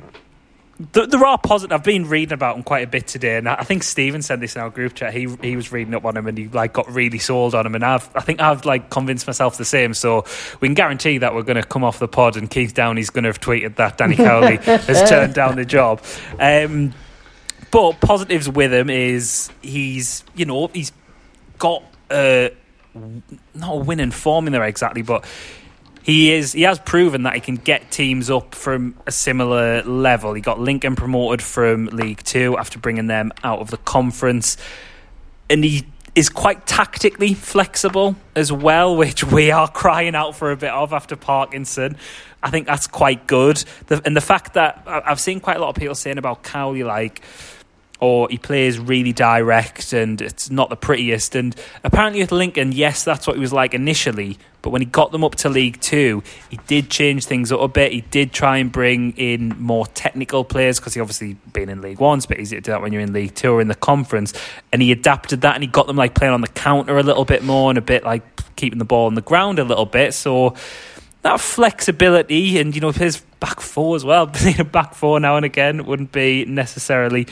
there, there are positive. I've been reading about him quite a bit today, and I I think Stephen said this in our group chat. He he was reading up on him, and he like got really sold on him. And I've I think I've like convinced myself the same. So we can guarantee that we're going to come off the pod, and Keith Downie's going to have tweeted that Danny Cowley has turned down the job. Um, but positives with him is he's you know he's got a not a winning formula exactly, but he is he has proven that he can get teams up from a similar level. He got Lincoln promoted from League Two after bringing them out of the conference, and he is quite tactically flexible as well, which we are crying out for a bit of after Parkinson. I think that's quite good, the, and the fact that I've seen quite a lot of people saying about Cowley, like or he plays really direct and it's not the prettiest. And apparently with Lincoln, yes, that's what he was like initially. But when he got them up to League Two, he did change things up a bit. He did try and bring in more technical players because he obviously been in League One, it's a bit easier to do that when you're in League Two or in the conference. And he adapted that and he got them like playing on the counter a little bit more and a bit like keeping the ball on the ground a little bit. So that flexibility and you know his back four as well, being a back four now and again wouldn't be necessarily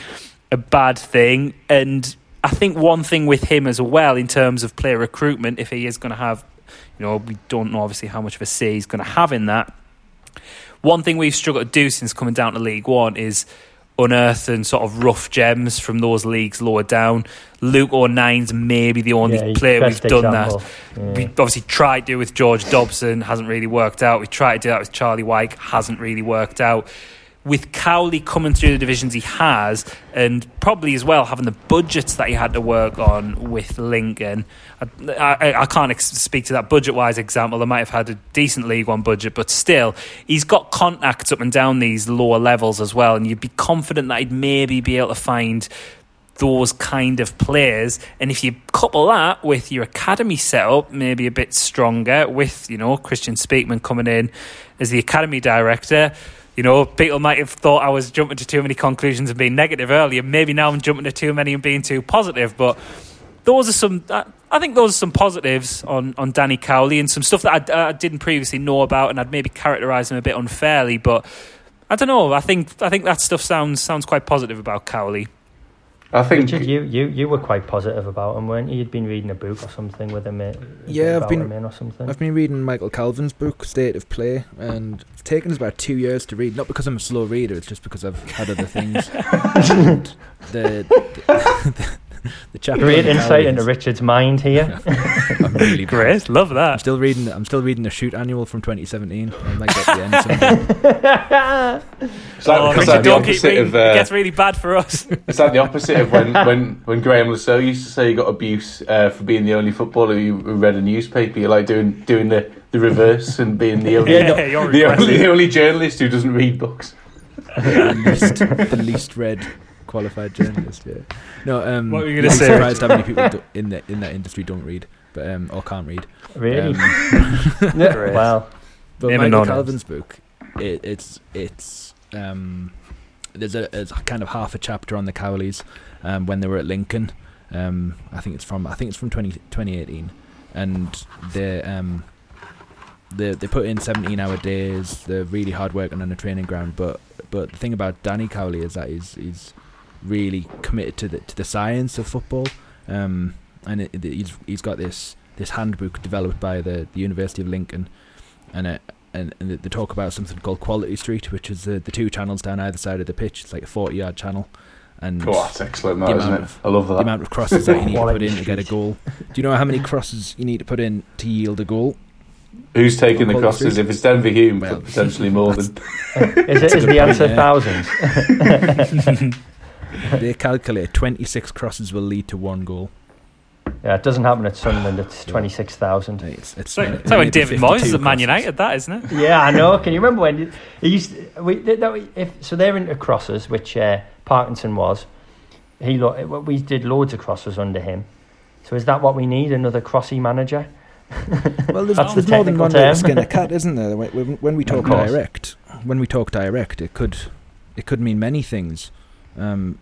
a bad thing. And I think one thing with him as well in terms of player recruitment, if he is going to have, you know, we don't know obviously how much of a say he's going to have in that. One thing we've struggled to do since coming down to League One is unearth and sort of rough gems from those leagues lower down. Luke O'Nien's maybe the only Yeah, player we've done example. that. Yeah. We obviously tried to do with George Dobson, hasn't really worked out. We tried to do that with Charlie Wyke, hasn't really worked out. With Cowley coming through the divisions he has, and probably as well having the budgets that he had to work on with Lincoln, I, I, I can't ex- speak to that budget wise example. They might have had a decent League One budget, but still, he's got contacts up and down these lower levels as well, and you'd be confident that he'd maybe be able to find those kind of players. And if you couple that with your academy setup, maybe a bit stronger, with, you know, Kristjaan Speakman coming in as the academy director. You know, people might have thought I was jumping to too many conclusions and being negative earlier. Maybe now I'm jumping to too many and being too positive. But those are some. I think those are some positives on, on Danny Cowley and some stuff that I, I didn't previously know about, and I'd maybe characterise him a bit unfairly. But I don't know. I think I think that stuff sounds sounds quite positive about Cowley. I think Richard, you, you, you were quite positive about him, weren't you? You'd been reading a book or something with him. uh, Yeah, I've about been- him in or something. I've been reading Michael Calvin's book, State of Play, and it's taken us about two years to read. Not because I'm a slow reader, it's just because I've had other things. And the, the, the chapter. Great the insight into Richard's mind here. I'm really bad. Great, love I'm that. still reading. I'm still reading the shoot annual from 2017. I might get the end. It's like, Oh, Richard, don't keep reading. of. Uh, it gets really bad for us. It's like the opposite of when, when, when Graeme Le Saux used to say he got abuse uh, for being the only footballer who who read a newspaper. You're like doing doing the, the reverse and being the only, Yeah, you're the, only, the only journalist who doesn't read books. the, least, the least read qualified journalist. Yeah. No. Um, What were you gonna be say, Surprised how many people do, in that in that industry don't read, but um, or can't read. really? Um, Yeah, well, But Name and Michael. Calvin's book, it, it's it's um, there's a, there's a kind of half a chapter on the Cowleys um, when they were at Lincoln. Um, I think it's from I think it's from 20, 2018, and they um, they they put in 17 hour days. They're really hard working on the training ground. But but the thing about Danny Cowley is that he's he's really committed to the to the science of football. Um, and it, it- he's he's got this this handbook developed by the, the University of Lincoln, and it, and, and they talk about something called Quality Street, which is the, the two channels down either side of the pitch. It's like a forty yard channel, and Oh, that's excellent, The that, isn't amount it? of- I love that. the amount of crosses that you need to put in to get a goal. Do you know how many crosses you need to put in to yield a goal? Who's taking the Quality crosses? Street. If it's Denver Hume, Well, potentially more than. is, it, is the answer yeah. thousands? they calculate twenty six crosses will lead to one goal. Yeah, it doesn't happen at Sunderland. It's twenty six thousand. It's, it's, It's like, it's like when David Moyes is at Man. United, that isn't it? Yeah, I know. Can you remember when he used? we, that, that we- if, so they're into crosses, which uh, Parkinson was. He lo- we did loads of crosses under him. So is that what we need? Another crossy manager? Well, there's, That's the there's more than technical one way to term. skin a cat, isn't there? When, when, when we talk direct, when we talk direct, it could it could mean many things. Um,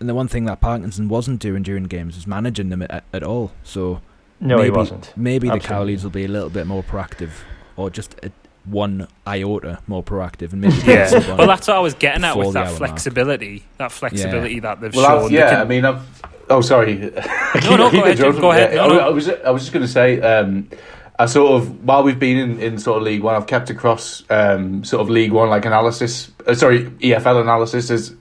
and the one thing that Parkinson wasn't doing during games was managing them at, at all. So No, maybe, he wasn't. Maybe the Absolutely. Cowleys will be a little bit more proactive, or just a, one iota more proactive, and maybe Yeah. Well, that's what I was getting at with that hour mark. flexibility. That flexibility that they've Well, I've, shown. Yeah, can- I mean, I've. Oh, sorry. No, no, go ahead, go ahead. Yeah, No, no. I, I was, I was just going to say, um, I sort of while we've been in, in sort of League One, I've kept across um, sort of League One like analysis. Uh, sorry, EFL analysis as uh,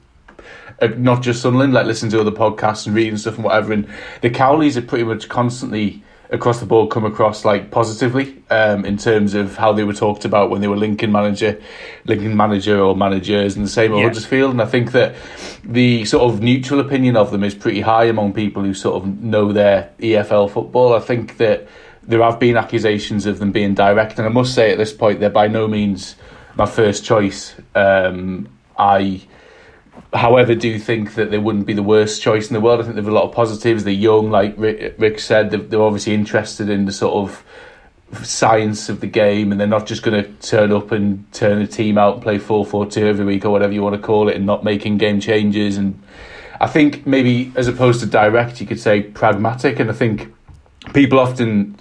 not just Sunderland, like listening to other podcasts and reading stuff and whatever. And the Cowleys are pretty much constantly across the board come across like positively um, in terms of how they were talked about when they were Lincoln manager, Lincoln manager or managers, and the same at Yeah. Huddersfield. And I think that the sort of neutral opinion of them is pretty high among people who sort of know their EFL football. I think that there have been accusations of them being direct, and I must say at this point they're by no means my first choice. Um, I however, do think that they wouldn't be the worst choice in the world. I think they have a lot of positives. They're young, like Rick, said. They're, obviously interested in the sort of science of the game, and they're not just going to turn up and turn a team out and play four four two every week or whatever you want to call it, and not making game changes. And I think maybe as opposed to direct, you could say pragmatic. And I think people often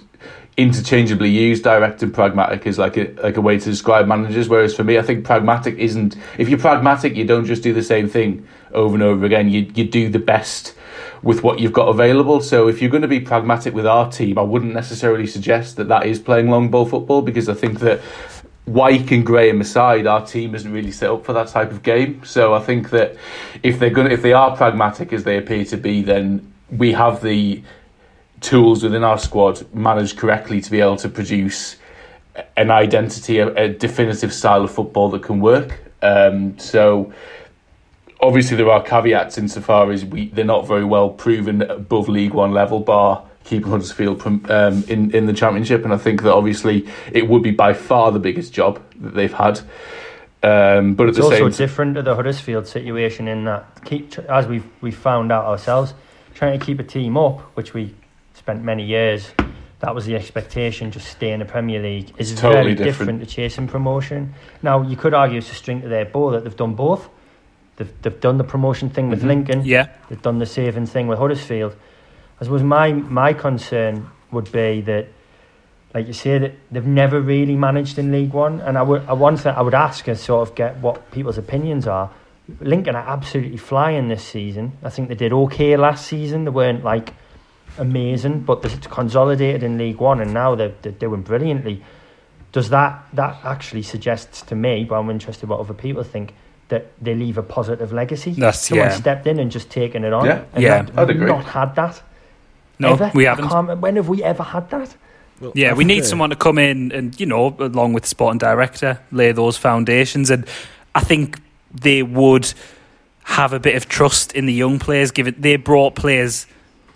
interchangeably used direct and pragmatic is like a like a way to describe managers. Whereas for me, I think pragmatic isn't. If you're pragmatic, you don't just do the same thing over and over again. You you do the best with what you've got available. So if you're going to be pragmatic with our team, I wouldn't necessarily suggest that that is playing long ball football because I think that. Wyke and Graham aside, our team isn't really set up for that type of game. So I think that if they're going, if they are pragmatic as they appear to be, then we have the tools within our squad managed correctly to be able to produce an identity, a, a definitive style of football that can work. Um, so obviously there are caveats insofar as we they're not very well proven above League One level, bar keeping Huddersfield um, in in the Championship, and I think that obviously it would be by far the biggest job that they've had. Um, but at It's also same different to the Huddersfield situation in that keep as we've we found out ourselves, trying to keep a team up, which we spent many years. That was the expectation, just stay in the Premier League. Is It's totally very different. different to chasing promotion. Now you could argue it's a string to their bow that they've done both. They've they've done the promotion thing with Mhm. Lincoln. Yeah, They've done the saving thing with Huddersfield. I suppose my my concern would be that, like you say, that they've never really managed in League One. And I would I one thing I would ask is sort of get what people's opinions are. Lincoln are absolutely flying this season. I think they did okay last season. They weren't like amazing, but they're consolidated in League One, and now they're, they're doing brilliantly. Does that that actually suggests to me, but I'm interested what other people think, that they leave a positive legacy. That's- Someone yeah. stepped in and just taken it on. Yeah. and Yeah, not, I'd agree. Not had that. No, ever. we haven't. when have we ever had that? Well, Yeah, we need someone to come in and, you know, along with the sporting director, lay those foundations. And I think they would have a bit of trust in the young players, given they brought players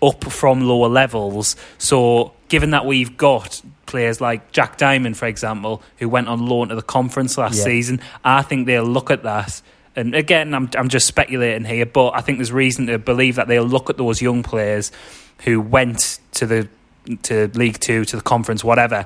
up from lower levels. So, given that we've got players like Jack Diamond, for example, who went on loan to the conference last Yeah. season, I think they'll look at that. And again, I'm, I'm just speculating here, but I think there's reason to believe that they'll look at those young players who went to the to League Two, to the conference, whatever,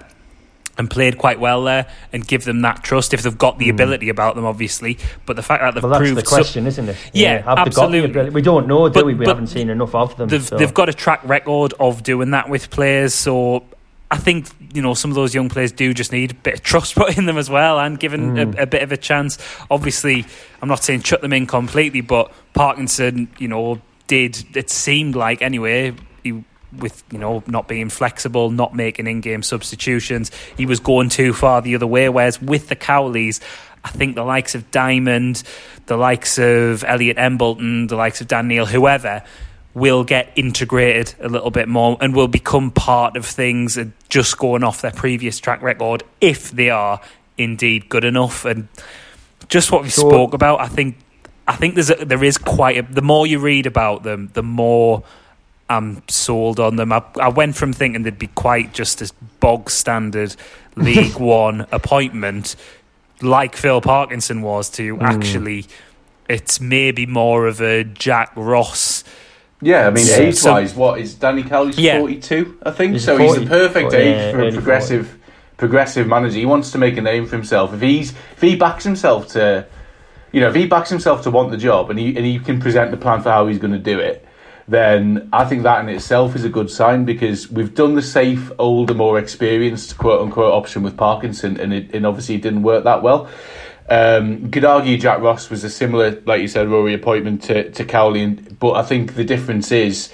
and played quite well there, and give them that trust if they've got the ability about them, obviously. But the fact that they've Hmm. Well, that's proved the so- question, isn't it? Yeah, have they got the absolutely. We don't know, do But- we? We haven't seen enough of them. they've so. they've got a track record of doing that with players, so I think you know some of those young players do just need a bit of trust put in them as well, and given Mm. a, a bit of a chance. Obviously, I'm not saying shut them in completely, but Parkinson, you know, did it seemed like anyway. He, with you know not being flexible, not making in-game substitutions, he was going too far the other way. Whereas with the Cowleys, I think the likes of Diamond, the likes of Elliot Embleton, the likes of Dan Neil, whoever, will get integrated a little bit more and will become part of things and just going off their previous track record if they are indeed good enough. And just what we So- spoke about, I think. I think there's a, there is quite a, the more you read about them, the more I'm sold on them. I, I went from thinking they'd be quite just as bog standard League One appointment, like Phil Parkinson was, to hmm. actually it's maybe more of a Jack Ross. Yeah, I mean, Yeah. age So- wise, what is Danny Cowley's Yeah. 42, I think. He's so he's 40, the perfect yeah, age for early a 40. progressive progressive manager. He wants to make a name for himself. If he's if he backs himself to you know, if he backs himself to want the job and he and he can present the plan for how he's going to do it, then I think that in itself is a good sign because we've done the safe, older, more experienced quote unquote option with Parkinson, and it and obviously it didn't work that well. Um, you could argue Jack Ross was a similar, like you said, Rory appointment to to Cowley, and, but I think the difference is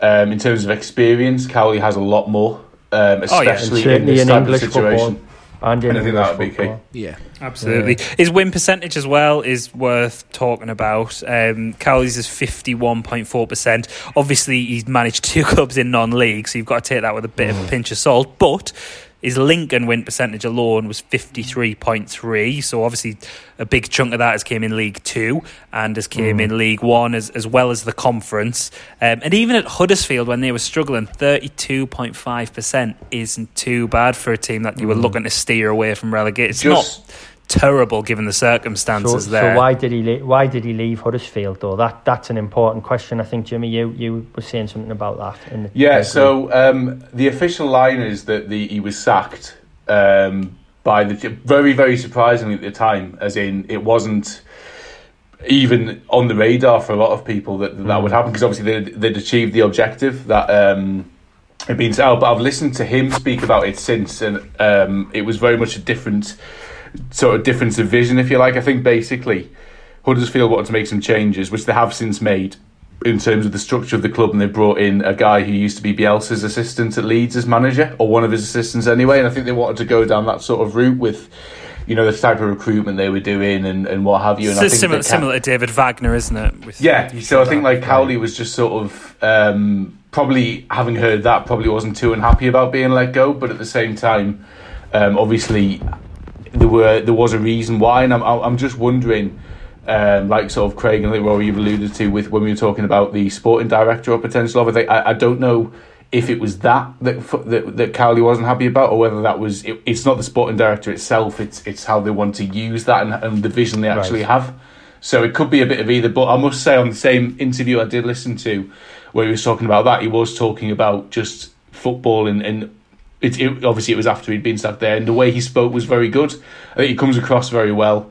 um, in terms of experience, Cowley has a lot more, um, Oh, yeah. especially in certainly this in type English of situation. football. And in I think that would be key. Yeah. Absolutely. His win percentage as well is worth talking about. Um, Cowley's is 51.4%. Obviously, he's managed two clubs in non league, so you've got to take that with a bit of a pinch of salt. But his Lincoln win percentage alone was 53.3. So obviously, a big chunk of that has came in League Two and has came in League One as, as well as the conference. Um, and even at Huddersfield, when they were struggling, 32.5% isn't too bad for a team that you were looking to steer away from relegation. It's Just- not terrible given the circumstances so there. So why did he le- why did he leave Huddersfield though? That that's an important question. I think Jimmy, you you were saying something about that. In the, Yeah, the so um, the official line is that the he was sacked um, by the very very surprisingly at the time, as in it wasn't even on the radar for a lot of people that that would happen because obviously they'd, they'd achieved the objective that um, had been set out. But I've listened to him speak about it since, and um, it was very much a different sort of difference of vision, if you like. I think basically Huddersfield wanted to make some changes, which they have since made in terms of the structure of the club, and they brought in a guy who used to be Bielsa's assistant at Leeds as manager, or one of his assistants anyway. And I think they wanted to go down that sort of route with, you know, the type of recruitment they were doing and, and what have you. And I It's think similar, similar to David Wagner, isn't it? With- yeah, so I think like Cowley was just sort of um, probably having heard that probably wasn't too unhappy about being let go, but at the same time, um, obviously there were there was a reason why, and I'm I'm just wondering. Um, like sort of Craig and like Rory you've alluded to with when we were talking about the sporting director or potential of it, I, I don't know if it was that that that, that Cowley wasn't happy about, or whether that was it, it's not the sporting director itself. It's it's how they want to use that and, and the vision they actually Right. have. So it could be a bit of either. But I must say, on the same interview I did listen to, where he was talking about that, he was talking about just football and and. It, it, obviously, it was after he'd been sacked there, and the way he spoke was very good. I think he comes across very well.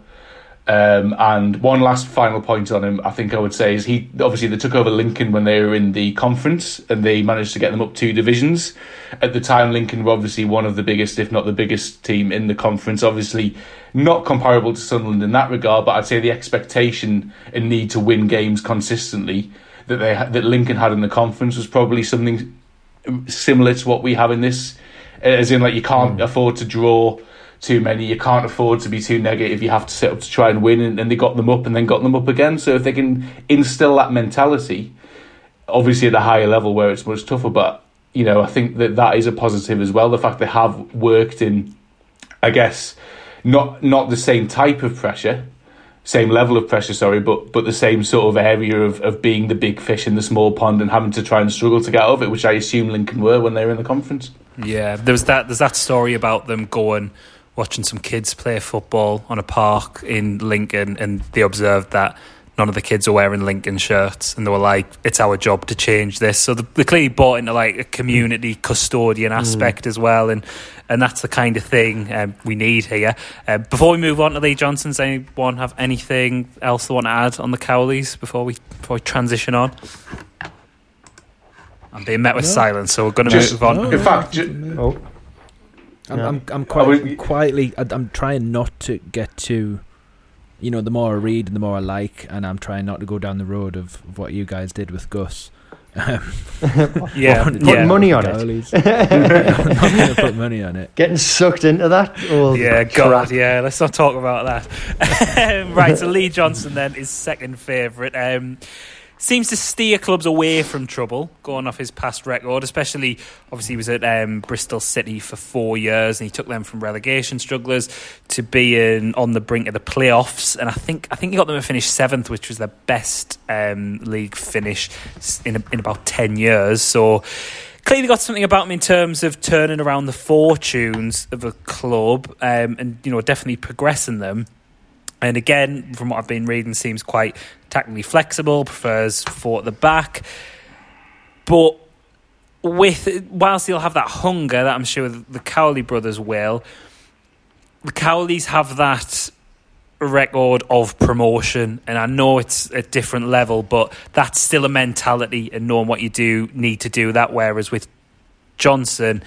Um, and one last final point on him, I think I would say, is he obviously they took over Lincoln when they were in the conference and they managed to get them up two divisions. At the time, Lincoln were obviously one of the biggest, if not the biggest team in the conference. Obviously, not comparable to Sunderland in that regard, but I'd say the expectation and need to win games consistently that they that Lincoln had in the conference was probably something similar to what we have in this, as in like you can't hmm. afford to draw too many. You can't afford to be too negative. You have to set up to try and win, and, and they got them up and then got them up again. So if they can instill that mentality, obviously at a higher level where it's much tougher, but you know I think that that is a positive as well. The fact they have worked in, I guess, not not the same type of pressure, same level of pressure, sorry, but but the same sort of area of, of being the big fish in the small pond and having to try and struggle to get out of it, which I assume Lincoln were when they were in the conference. Yeah, there was that. There's that story about them going watching some kids play football on a park in Lincoln, and they observed that none of the kids are wearing Lincoln shirts, and they were like, "It's our job to change this." So they clearly bought into like a community custodian aspect mm. as well, and and that's the kind of thing um, we need here. Uh, before we move on to Lee Johnson's, anyone have anything else they want to add on the Cowleys before we before we transition on? I'm being met with no. silence, so we're going to move on. No, in fact, ju- oh. I'm, I'm, I'm quite quietly. I'm trying not to get to, you know, the more I read and the more I like, and I'm trying not to go down the road of, of what you guys did with Gus. Um, yeah, put yeah. money on it. I'm not going to put money on it. Getting sucked into that. Oh, yeah, God, yeah. Let's not talk about that. right, so Lee Johnson then is second favourite. Um, seems to steer clubs away from trouble, going off his past record. Especially, obviously, he was at um, Bristol City for four years, and he took them from relegation strugglers to being on the brink of the playoffs. And I think I think he got them to finish seventh, which was their best um, league finish in in about ten years. So clearly got something about him in terms of turning around the fortunes of a club um, and you know definitely progressing them. And again, from what I've been reading, seems quite tactically flexible, prefers four at the back. But with whilst he'll have that hunger that I'm sure the Cowley brothers will, the Cowleys have that record of promotion, and I know it's a different level, but that's still a mentality and knowing what you do need to do that. Whereas with Johnson,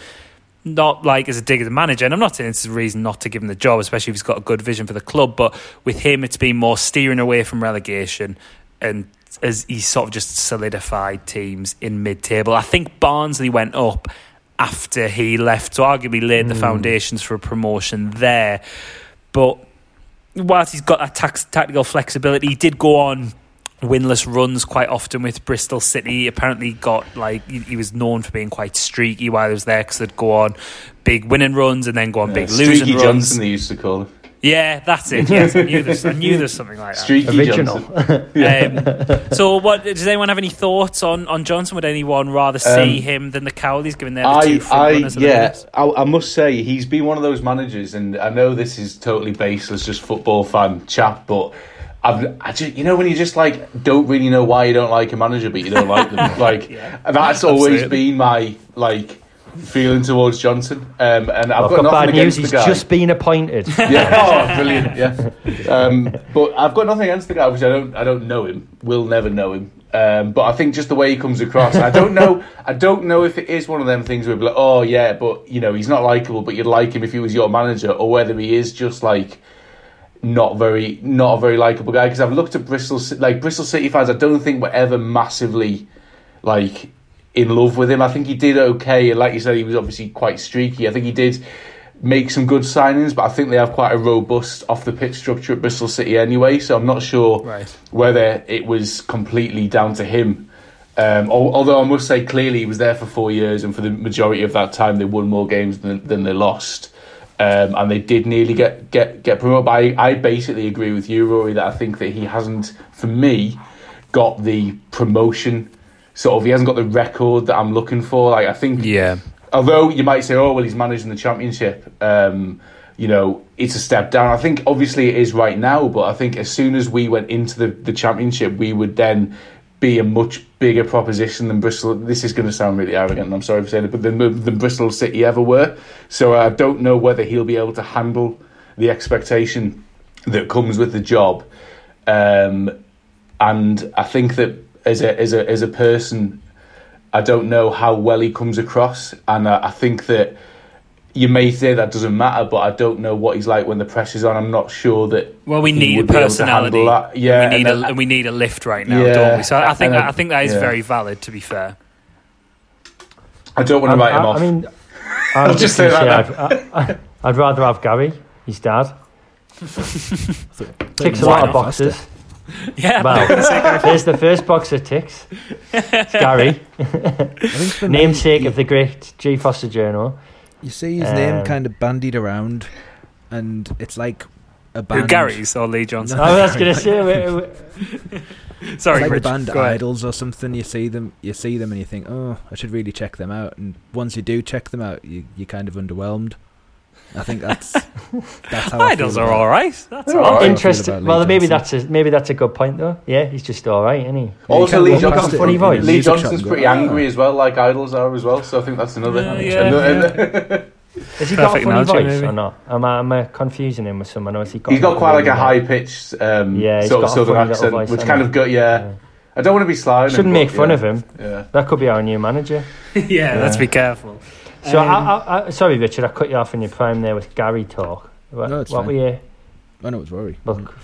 not like as a dig as a manager, and I'm not saying it's a reason not to give him the job, especially if he's got a good vision for the club. But with him, it's been more steering away from relegation, and as he sort of just solidified teams in mid-table. I think Barnsley went up after he left, so arguably laid the mm. foundations for a promotion there. But whilst he's got that tax- tactical flexibility, he did go on winless runs quite often with Bristol City. Apparently, got like he, he was known for being quite streaky while he was there because they'd go on big winning runs and then go on yeah, big losing runs. Johnson, they used to call him. Yeah, that's it. Yes, I knew there's, I knew there's something like that. Streaky Original. um, so, what does anyone have any thoughts on, on Johnson? Would anyone rather see um, him than the Cowleys, given they're the I, two front I, runners? Yeah, I, I, must say he's been one of those managers, and I know this is totally baseless, just football fan chat, but I've, I just, you know, when you just like don't really know why you don't like a manager, but you don't like them. Like yeah, that's always been my like feeling towards Johnson. Um, and I've, got, got bad news. He's just been appointed. yeah, oh, brilliant. Yeah, um, but I've got nothing against the guy, which I don't. I don't know him. We'll never know him. Um, but I think just the way he comes across, I don't know. I don't know if it is one of them things where, like, oh yeah, but you know, he's not likable, but you'd like him if he was your manager, or whether he is just like not very not a very likable guy because I've looked at Bristol like Bristol City fans. I don't think were ever massively like in love with him. I think he did okay, and like you said, he was obviously quite streaky. I think he did make some good signings, but I think they have quite a robust off the pitch structure at Bristol City anyway. So I'm not sure right. whether it was completely down to him. Um, although I must say, clearly he was there for four years, and for the majority of that time, they won more games than, than they lost. Um, and they did nearly get get get promoted. But I, I basically agree with you, Rory, that I think that he hasn't, for me, got the promotion. Sort of, he hasn't got the record that I'm looking for. Like I think, yeah. Although you might say, oh well, he's managing the championship. Um, you know, it's a step down. I think obviously it is right now, but I think as soon as we went into the, the championship, we would then be a much bigger proposition than Bristol. This is going to sound really arrogant, and I'm sorry for saying it, but than, than Bristol City ever were. So I don't know whether he'll be able to handle the expectation that comes with the job. Um, and I think that as a as a as a person, I don't know how well he comes across, and I, I think that you may say that doesn't matter, but I don't know what he's like when the pressure's on. I'm not sure that. Well, we need a personality. Yeah, we need a and we need a lift right now, yeah, don't we? So I think I, I think that is yeah. very valid. To be fair, I don't want to write him I, off. I mean, I'll just say that. I'd, I'd, rather have Gary. his dad. Ticks a lot of boxes. Yeah, Well, there's the first box of ticks. It's Gary, it. I think for me, namesake of the great G. Foster Journal. You see his name Um, kind of bandied around, and it's like a Who, band. Gary's or Lee Johnson? No. I was going to say, we- we- It's Sorry, like Rich, the band. Idols or something. You see them, you see them, and you think, "Oh, I should really check them out." And once you do check them out, you you kind of underwhelmed. I think that's that's how Idols are all right. That's They're all all right. right. interesting. about Lee Well, maybe that's a maybe that's a good point though. Yeah, he's just all right, isn't he? Also, Lee Johnson- walk it funny voice. Lee Johnson's pretty angry as well, like idols are as well. So I think that's another. Yeah, another- yeah, Has he got a Perfect funny analogy, voice maybe. or not? Am I, am I confusing him with someone? Or has he got He's got quite like a high pitched um, Yeah, sort of southern accent, voice, which kind he? of got Yeah. Yeah. I don't want to be sly. Shouldn't but make fun yeah. of him. Yeah. That could be our new manager. yeah, let's be careful. So, Um, I, I, I, sorry, Richard, I cut you off in your prime there with Gary talk. What, No, it's what fine. were you? I know it's worry. Look,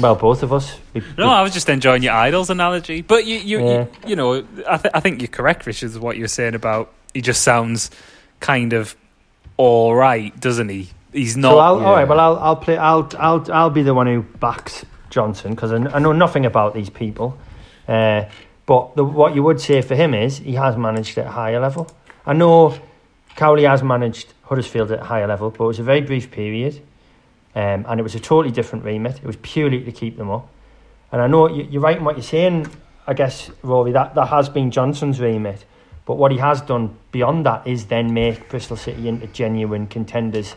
well, both of us. We, No, I was just enjoying your idols analogy. But you, you, Yeah. you, you know, I, th- I think you're correct, Richard, with what you're saying about he just sounds kind of all right, doesn't he? He's not. So I'll, all right. yeah. Well, I'll I'll play. I'll I'll I'll be the one who backs Johnson because I, I know nothing about these people. Uh, but the, what you would say for him is he has managed at a higher level. I know Cowley has managed Huddersfield at a higher level, but it was a very brief period, um, and it was a totally different remit. It was purely to keep them up. And I know you, you're right in what you're saying. I guess Rory, that that has been Johnson's remit. But what he has done beyond that is then make Bristol City into genuine contenders,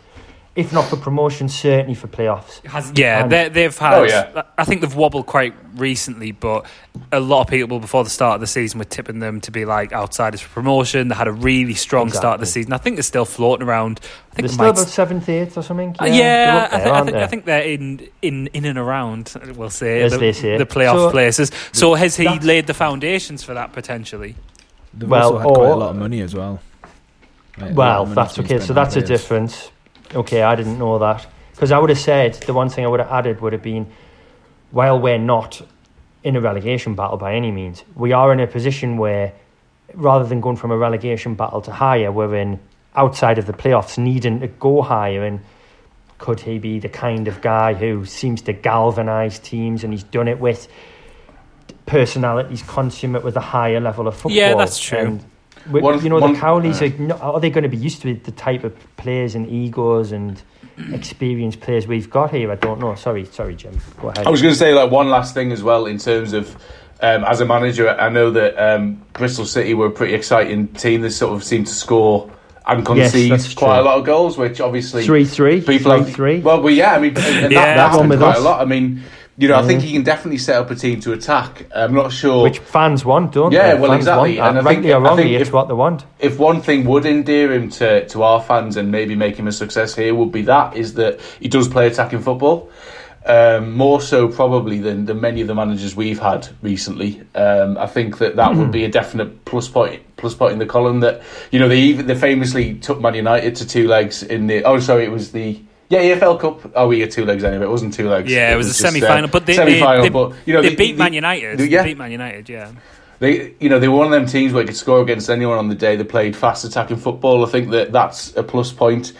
if not for promotion, certainly for playoffs. Has, yeah, they, they've had. Oh, yeah. I think they've wobbled quite recently, but a lot of people before the start of the season were tipping them to be like outsiders for promotion. They had a really strong start of the season. I think they're still floating around. I think They're still might about seventh, eighth, or something. Uh, yeah, up I, there, think, I, think, I they? think they're in, in in and around. We'll say As the, they say. the playoff So- places. So has he That's- laid the foundations for that potentially? They've Well, also had quite a lot of money as well. Like, Well, of money's that's been okay. So on that's a difference. Okay, I didn't know that because I would have said the one thing I would have added would have been, while we're not in a relegation battle by any means, we are in a position where, rather than going from a relegation battle to higher, we're in outside of the playoffs, needing to go higher. And could he be the kind of guy who seems to galvanise teams, and he's done it with personalities consummate with a higher level of football? Yeah, that's true. And One- you know, one- the Cowleys are, are they going to be used to the type of players and egos and experienced players we've got here? I don't know. Sorry, sorry, Jim. Go ahead. I was going to say like one last thing as well in terms of um, as a manager. I know that um, Bristol City were a pretty exciting team. They sort of seemed to score and concede that's quite true. a lot of goals, which obviously three three, people three have, three. Well, well, yeah. I mean, and, Yeah. that, That one with quite us. a lot. I mean, you know, I think he can definitely set up a team to attack. I'm not sure. which fans want, don't Yeah, they? well, fans exactly. Want And I think- Rightly or I wrongly, think it's what they want. if one thing would endear him to, to our fans and maybe make him a success here would be that is that he does play attacking football um, more so probably than, than many of the managers we've had recently. Um, I think that that would be a definite plus point plus point in the column that you know they even they famously took Man United to two legs in the oh sorry it was the yeah EFL Cup oh we had two legs anyway it wasn't two legs Yeah, it was, a semi final. uh, but they, semi-final they, but you know they they- beat they- Man United. they- They yeah. beat Man United. Yeah. they you know they were one of them teams where they could score against anyone on the day they played fast attacking football I think that that's a plus point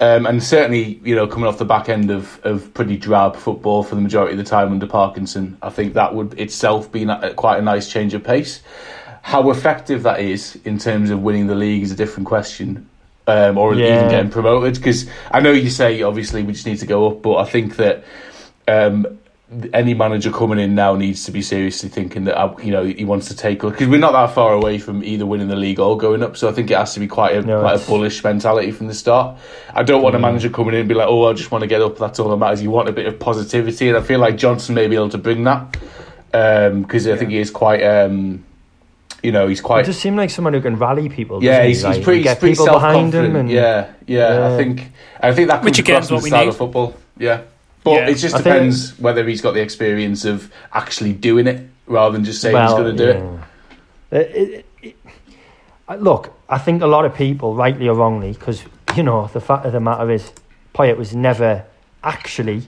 um, and certainly you know coming off the back end of, of pretty drab football for the majority of the time under Parkinson I think that would itself be quite a nice change of pace how effective that is in terms of winning the league is a different question um, or Yeah. even getting promoted because I know you say obviously we just need to go up but I think that um, any manager coming in now needs to be seriously thinking that uh, you know he wants to take because we're not that far away from either winning the league or going up. So I think it has to be quite a No, quite a bullish mentality from the start. I don't want a Mm. manager coming in and be like, "Oh, I just want to get up." That's all that matters. You want a bit of positivity, and I feel like Johnson may be able to bring that because I think he is quite. Um, you know, he's It quite. just seems like someone who can rally people. Yeah, doesn't he? he's, Like, he's pretty, get he's pretty people self behind him. confident. And Yeah, yeah, Yeah. I think I think that comes Which again across in what the we style need. of football. Yeah, but Yeah. it just I think- depends whether he's got the experience of actually doing it rather than just saying he's going to do it. yeah. It- it- it- I- look, I think a lot of people, rightly or wrongly, because you know the fact of the matter is, Poyet was never actually,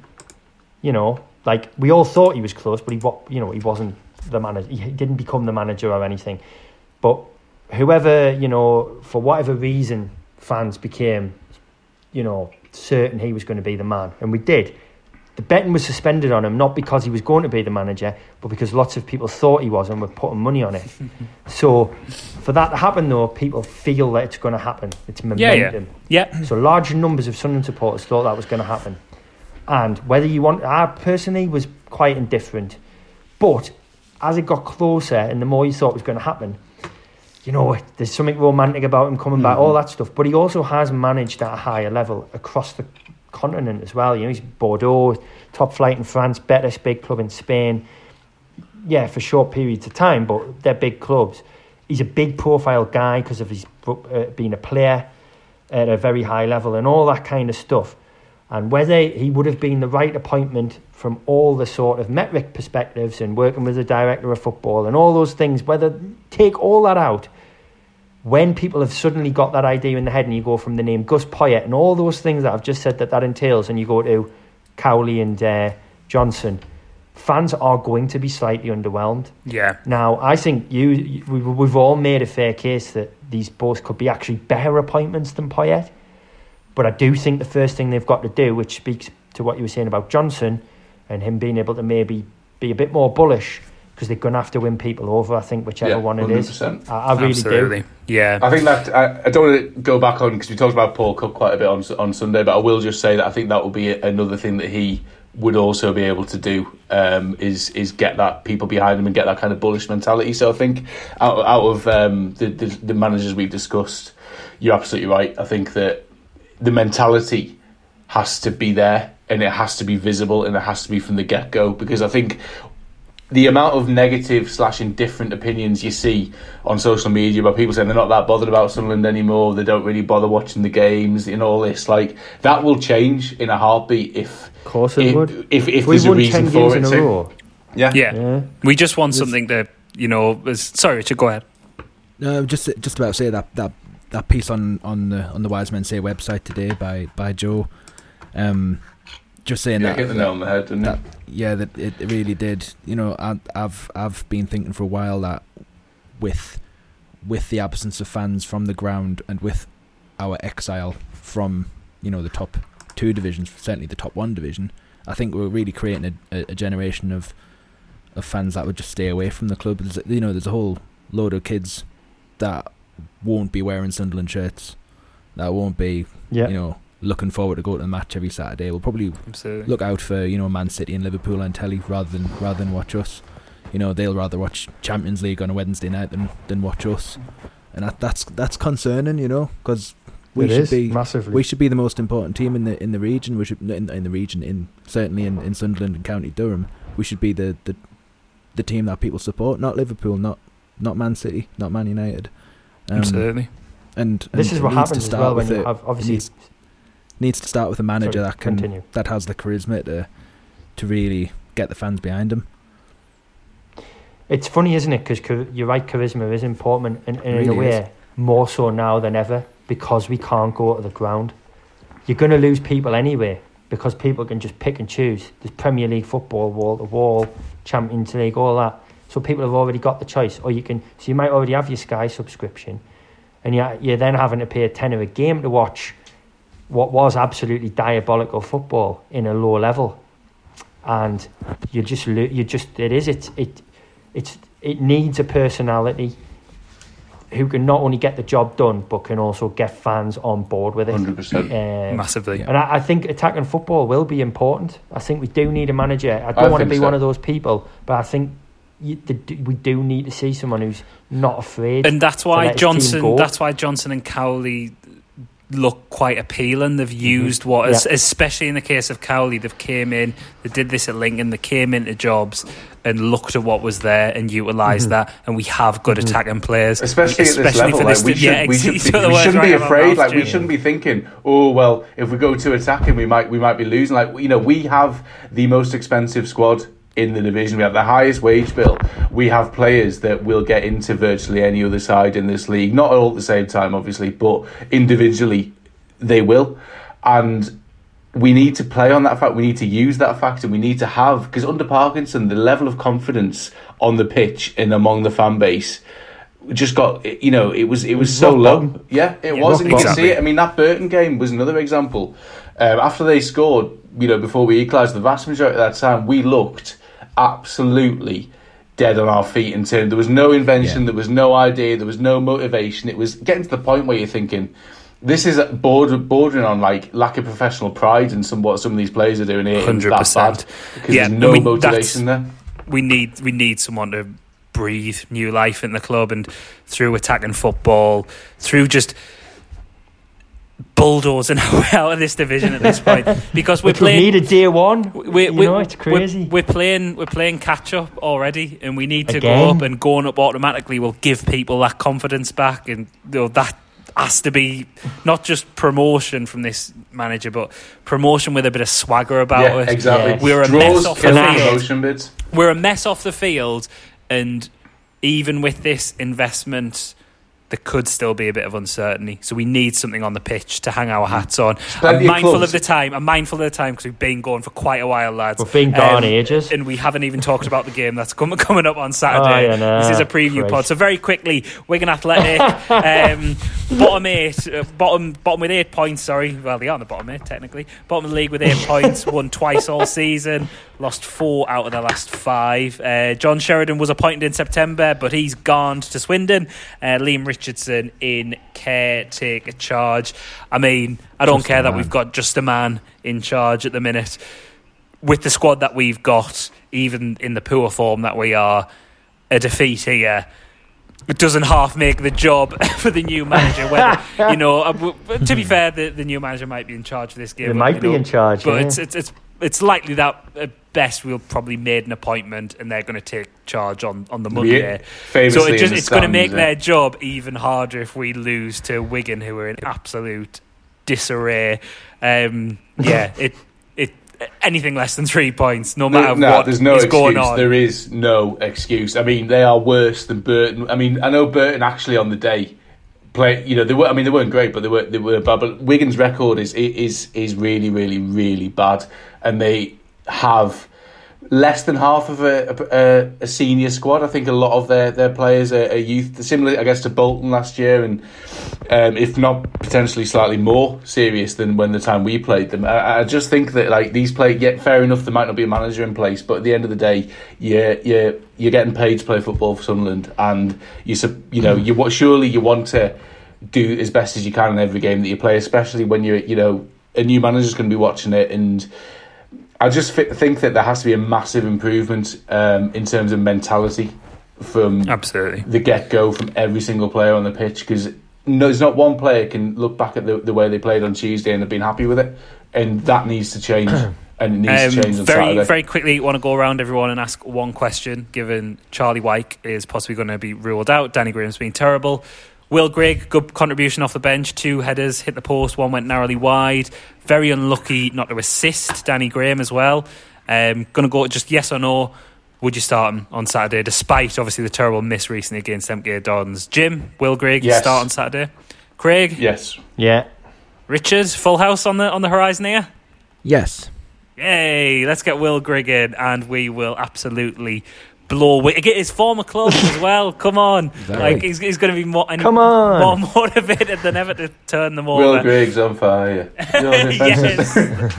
you know, like we all thought he was close, but he, you know, he wasn't the manager. He didn't become the manager or anything. But whoever, you know, for whatever reason, fans became, you know, certain he was going to be the man, and we did. The betting was suspended on him not because he was going to be the manager, but because lots of people thought he was and were putting money on it. so, for that to happen, though, people feel that it's going to happen. It's Yeah, yeah. momentum. Yeah, So large numbers of Sunderland supporters thought that was going to happen. And whether you want, I personally was quite indifferent. But as it got closer and the more you thought was going to happen, you know, there's something romantic about him coming back, all that stuff. But he also has managed at a higher level across the continent as well. You know, he's Bordeaux, top flight in France, Betis, big club in Spain. Yeah, for short periods of time, but they're big clubs. He's a big profile guy because of his uh, being a player at a very high level and all that kind of stuff. And whether he would have been the right appointment from all the sort of metric perspectives and working with the director of football and all those things, whether take all that out, when people have suddenly got that idea in the head and you go from the name Gus Poyet and all those things that I've just said that that entails, and you go to Cowley and uh, Johnson, fans are going to be slightly underwhelmed. yeah. Now, I think you, you we, we've all made a fair case that these both could be actually better appointments than Poyet. But I do think the first thing they've got to do, which speaks to what you were saying about Johnson and him being able to maybe be a bit more bullish, because they're going to have to win people over, I think, whichever Yeah, one it is. 100%. I, I really Absolutely. do. Yeah. I think that I, I don't want to go back on because we talked about Paul Cook quite a bit on on Sunday, but I will just say that I think that will be another thing that he would also be able to do um, is is get that people behind him and get that kind of bullish mentality. So I think out out of um, the, the the managers we've discussed, you're absolutely right. I think that the mentality has to be there and it has to be visible and it has to be from the get go because I think the amount of negative slash indifferent opinions you see on social media about people saying they're not that bothered about Sunderland anymore, they don't really bother watching the games and all this, like that will change in a heartbeat if Of course it if, would. if, if we there's a reason 10 for games it. in a to. row. Yeah. yeah. Yeah. We just want something that, you know, is, sorry, Richard, go ahead. No, just just about to say that that that piece on on the on the Wise Men Say website today by by Joe, um, just saying Yeah, that, hit the nail on the head, didn't that it? yeah, that it, really did. You know, I, I've I've been thinking for a while that with with the absence of fans from the ground and with our exile from you know the top two divisions, certainly the top one division, I think we're really creating a, a, a generation of of fans that would just stay away from the club. There's, you know, there's a whole load of kids that won't be wearing Sunderland shirts, that won't be Yeah. you know looking forward to go to the match every Saturday. We'll probably Absolutely. look out for you know Man City and Liverpool on telly rather than rather than watch us. You know they'll rather watch Champions League on a Wednesday night than than watch us, and that, that's that's concerning. You know because we It should is, be massively. we should be the most important team in the in the region. We should in, in the region in certainly in, in Sunderland and County Durham. We should be the, the the team that people support, not Liverpool, not not Man City, not Man United. Um, Absolutely. And, this is what needs to happens as start well when with you a- have obviously. needs- needs to start with a manager Sorry, that can continue. that has the charisma to to really get the fans behind him. It's funny, isn't it? Because you're right, charisma is important, and, and in a way, is. more so now than ever, because we can't go to the ground. You're going to lose people anyway, because people can just pick and choose. There's Premier League football, wall to wall, Champions League, all that. So people have already got the choice, or you can. So you might already have your Sky subscription, and you're, you're then having to pay a tenner a game to watch what was absolutely diabolical football in a low level, and you just lo- you just it is it it it's it needs a personality who can not only get the job done but can also get fans on board with it. Hundred percent. Um, Massively. And I, I think attacking football will be important. I think we do need a manager. I I don't want to be so. one of those people, but I think you, the, we do need to see someone who's not afraid. and that's why let his team Johnson. That's why Johnson and Cowley look quite appealing. They've mm-hmm. used what, Yeah. especially in the case of Cowley, they've came in, they did this at Lincoln, they came into jobs and looked at what was there and utilised mm-hmm. that. And we have good mm-hmm. attacking players, Especially, at this level, for like, this. we, should, yeah, we, should, be, we shouldn't right be out of my afraid. Like we shouldn't be thinking, oh well, if we go to attacking, we might we might be losing. Like you know, we have the most expensive squad in the division. We have the highest wage bill. We have players that will get into virtually any other side in this league. Not all at the same time, obviously, but individually they will. And we need to play on that fact. We need to use that fact, and we need to have because under Parkinson, the level of confidence on the pitch and among the fan base just got you know it was it was, was so low. bottom. Yeah, it Yeah, was, and you can see it. I mean, that Burton game was another example. Um, after they scored, you know, before we equalised, the vast majority of that time we looked absolutely dead on our feet in terms. There was no invention, Yeah. there was no idea, there was no motivation. It was getting to the point where you're thinking. This is border, bordering on like lack of professional pride and some what some of these players are doing here 100% because Yeah, there's no mean, motivation there. we need we need someone to breathe new life in the club and through attacking football, through just bulldozing out of this division at this point because we're Which we playing. need a day one. we, you know, it's crazy. We're, we're playing. We're playing catch up already, and we need to Again. go up. And going up automatically will give people that confidence back, and you know, that has to be not just promotion from this manager, but promotion with a bit of swagger about Yeah, it. exactly. Yeah. We're a Draws mess off the field. promotion we're a mess off the field, and even with this investment, there could still be a bit of uncertainty. So we need something on the pitch to hang our hats on. plenty I'm mindful clubs. of the time. I'm mindful of the time because we've been going for quite a while, lads. We've been gone Um, ages. and we haven't even talked about the game that's coming coming up on Saturday. Oh, yeah, nah, this is a preview Christ. pod. So very quickly, Wigan Athletic, um, bottom eight, uh, bottom bottom with eight points. Sorry, well they are on the bottom eight technically. Bottom of the league with eight points. Won twice all season. Lost four out of the last five. Uh, John Sheridan was appointed in September, but he's gone to Swindon. Uh, Leam Richardson in caretaker charge. I mean, I don't Just care that we've got just a man in charge at the minute with the squad that we've got, even in the poor form that we are, a defeat here. It doesn't half make the job for the new manager. Whether you know, uh, to be fair, the, the new manager might be in charge of this game. But, might be know, in charge. but yeah. it's, it's it's it's likely that at best we'll probably made an appointment and they're going to take charge on on the Monday. Famously So it just it's going to make yeah. their job even harder if we lose to Wigan, who are in absolute disarray. Um, yeah, it it anything less than three points, no matter no, what there's no is excuse. going on. There is no excuse. I mean, they are worse than Burton. I mean, I know Burton actually on the day play. You know, they were. I mean, they weren't great, but they were. They were bad. But Wigan's record is is is really, really, really bad, and they have less than half of a, a, a senior squad. I think a lot of their, their players are, are youth, similar, I guess, to Bolton last year, and um, if not potentially slightly more serious than when the time we played them. I, I just think that like these play, yeah, fair enough. There might not be a manager in place, but at the end of the day, you're you're, you're getting paid to play football for Sunderland, and you you know you wa- surely you want to do as best as you can in every game that you play, especially when you're you know a new manager's going to be watching it and. I just think that there has to be a massive improvement um, in terms of mentality from Absolutely. the get go from every single player on the pitch because no, there's not one player can look back at the, the way they played on Tuesday and have been happy with it, and that needs to change. and it needs to change Um, on very, Saturday. very quickly, want to go around everyone and ask one question. Given Charlie Wyke is possibly going to be ruled out, Danny Graham's been terrible. Will Grigg, good contribution off the bench. Two headers hit the post. One went narrowly wide. Very unlucky not to assist Danny Graham as well. Um, going to go just yes or no. Would you start him on Saturday, despite obviously the terrible miss recently against MK Dons? Jim, Will Grigg, Yes. start on Saturday. Craig, yes, yeah. Richards, full house on the on the horizon here. Yes. Yay! Let's get Will Grigg in, and we will absolutely blow. Wi- Get his former club as well. Come on, that like he's, he's going to be more, any, Come on. more motivated than ever to turn them Will over. Grigg's on fire. Your defense yes,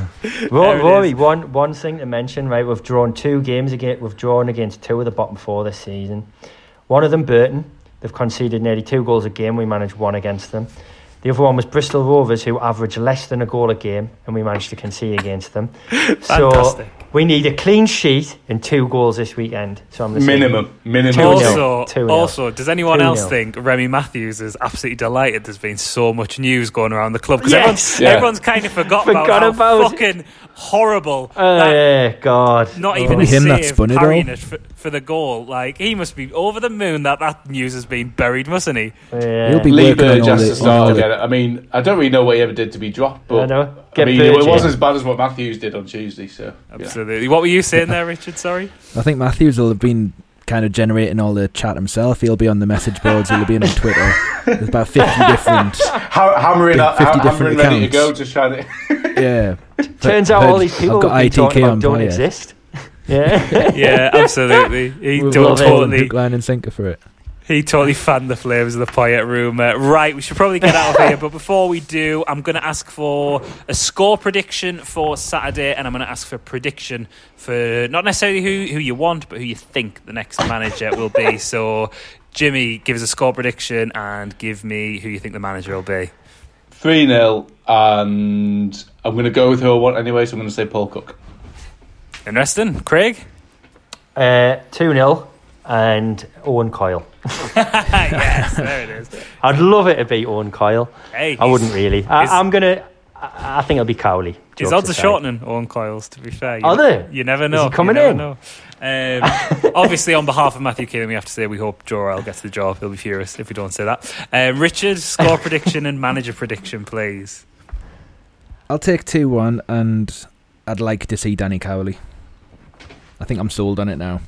Ro- Rory, one one thing to mention, right? We've drawn two games again. We've drawn against two of the bottom four this season. One of them, Burton. They've conceded nearly two goals a game. We managed one against them. The other one was Bristol Rovers, who average less than a goal a game, and we managed to concede against them. so Fantastic. We need a clean sheet and two goals this weekend. So I'm the same. minimum, minimum. Two nil. Also, Two nil. also, does anyone Two else nil. think Remy Matthews is absolutely delighted? There's been so much news going around the club because Yes. everyone's, Yeah. everyone's kind of forgot, Forgot about, how about- fucking horrible Oh, that yeah, God. not Oh. even a Probably him that save spun it all. it for, for the goal. Like he must be over the moon that that news has been buried, mustn't he? Yeah. He'll be Lee working on Burge all to start all again. I mean, I don't really know what he ever did to be dropped, but I know. I mean, it wasn't as bad as what Matthews did on Tuesday. So yeah. Absolutely. What were you saying there, Richard? Sorry. I think Matthews will have been kind of generating all the chat himself. He'll be on the message boards. He'll be on Twitter. There's about fifty different. Ha- hammering, Big out, 50 hammering different ready to go, accounts. just trying to. Yeah. Turns out Heard- all these people I've got we've been talking ITK about on don't fire. exist. Yeah. Yeah, absolutely. He We'll don't love it. totally. Hook, line and sinker for it. He totally fanned the flames of the Poyet room. Uh, right, we should probably get out of here. But before we do, I'm going to ask for a score prediction for Saturday, and I'm going to ask for a prediction for not necessarily who, who you want, but who you think the next manager will be. So, Jimmy, give us a score prediction and give me who you think the manager will be. 3 0, and I'm going to go with who I want anyway, so I'm going to say Paul Cook. Interesting. Craig? Uh, 2 0 and Owen Coyle. yes, there it is. I'd love it to be Owen Coyle. Hey, I wouldn't really. I, I'm going to. I I think it'll be Cowley. His odds are shortening Owen Coyle's, to be fair. You Are they? You never Is know. he coming you never in? Know. Um, obviously, on behalf of Matthew Keelan, we have to say we hope Joe gets the job. He'll be furious if we don't say that. Um, Richard, score prediction and manager prediction, please. I'll take 2 1, and I'd like to see Danny Cowley. I think I'm sold on it now.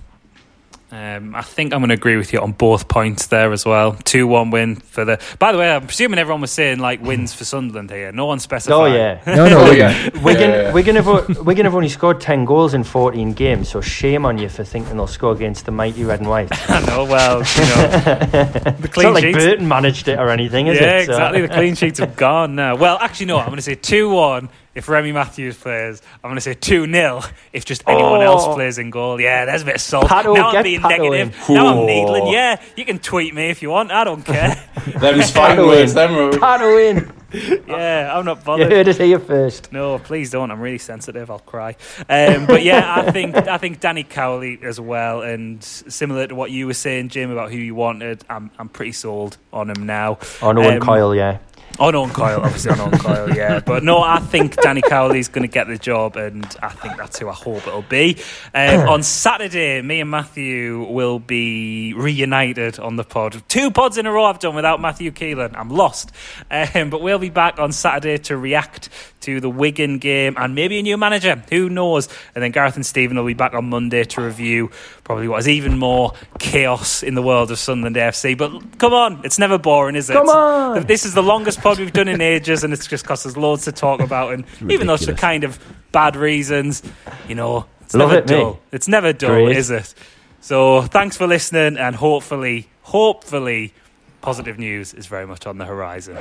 Um, I think I'm going to agree with you on both points there as well. 2 1 win for the. By the way, I'm presuming everyone was saying like wins for Sunderland here. No one specified. Oh, yeah. No, no, Oh, Wigan. yeah. Wigan, Yeah, yeah. Wigan, have, Wigan have only scored 10 goals in 14 games, so shame on you for thinking they'll score against the mighty red and white. I know, well, you know. the It's clean not like. Burton managed it or anything, is yeah, it? So- exactly. The clean sheets have gone now. Well, actually, no. I'm going to say 2 1 if Remy Matthews plays. I'm going to say 2 0 if just anyone Oh. else plays in goal. Yeah, there's a bit of salt. Pato, now I'm being Pato negative. in. Now I'm needling. Yeah, you can tweet me if you want. I don't care. Them's fighting Pato words, in. them, Rory. Pato in. yeah, I'm not bothered. You bothered. heard it here first. No, please don't. I'm really sensitive. I'll cry. Um, but yeah, I think I think Danny Cowley as well, and similar to what you were saying, Jim, about who you wanted. I'm I'm pretty sold on him now. On Owen Um, Coyle, yeah. On Owen Coyle, obviously on Coyle, yeah. But no, I think Danny Cowley's going to get the job, and I think that's who I hope it'll be. Um, on Saturday, me and Matthew will be reunited on the pod. Two pods in a row I've done without Matthew Keelan. I'm lost. Um, but we'll be back on Saturday to react to the Wigan game and maybe a new manager. Who knows? And then Gareth and Stephen will be back on Monday to review probably what is even more chaos in the world of Sunderland FC. But come on, it's never boring, is it? Come on. This is the longest pod we've done in ages, and it's just cost us loads to talk about. And even though it's for kind of bad reasons, you know, it's Love never it, mate. dull. It's never dull, Great. is it? So thanks for listening, and hopefully, hopefully, positive news is very much on the horizon.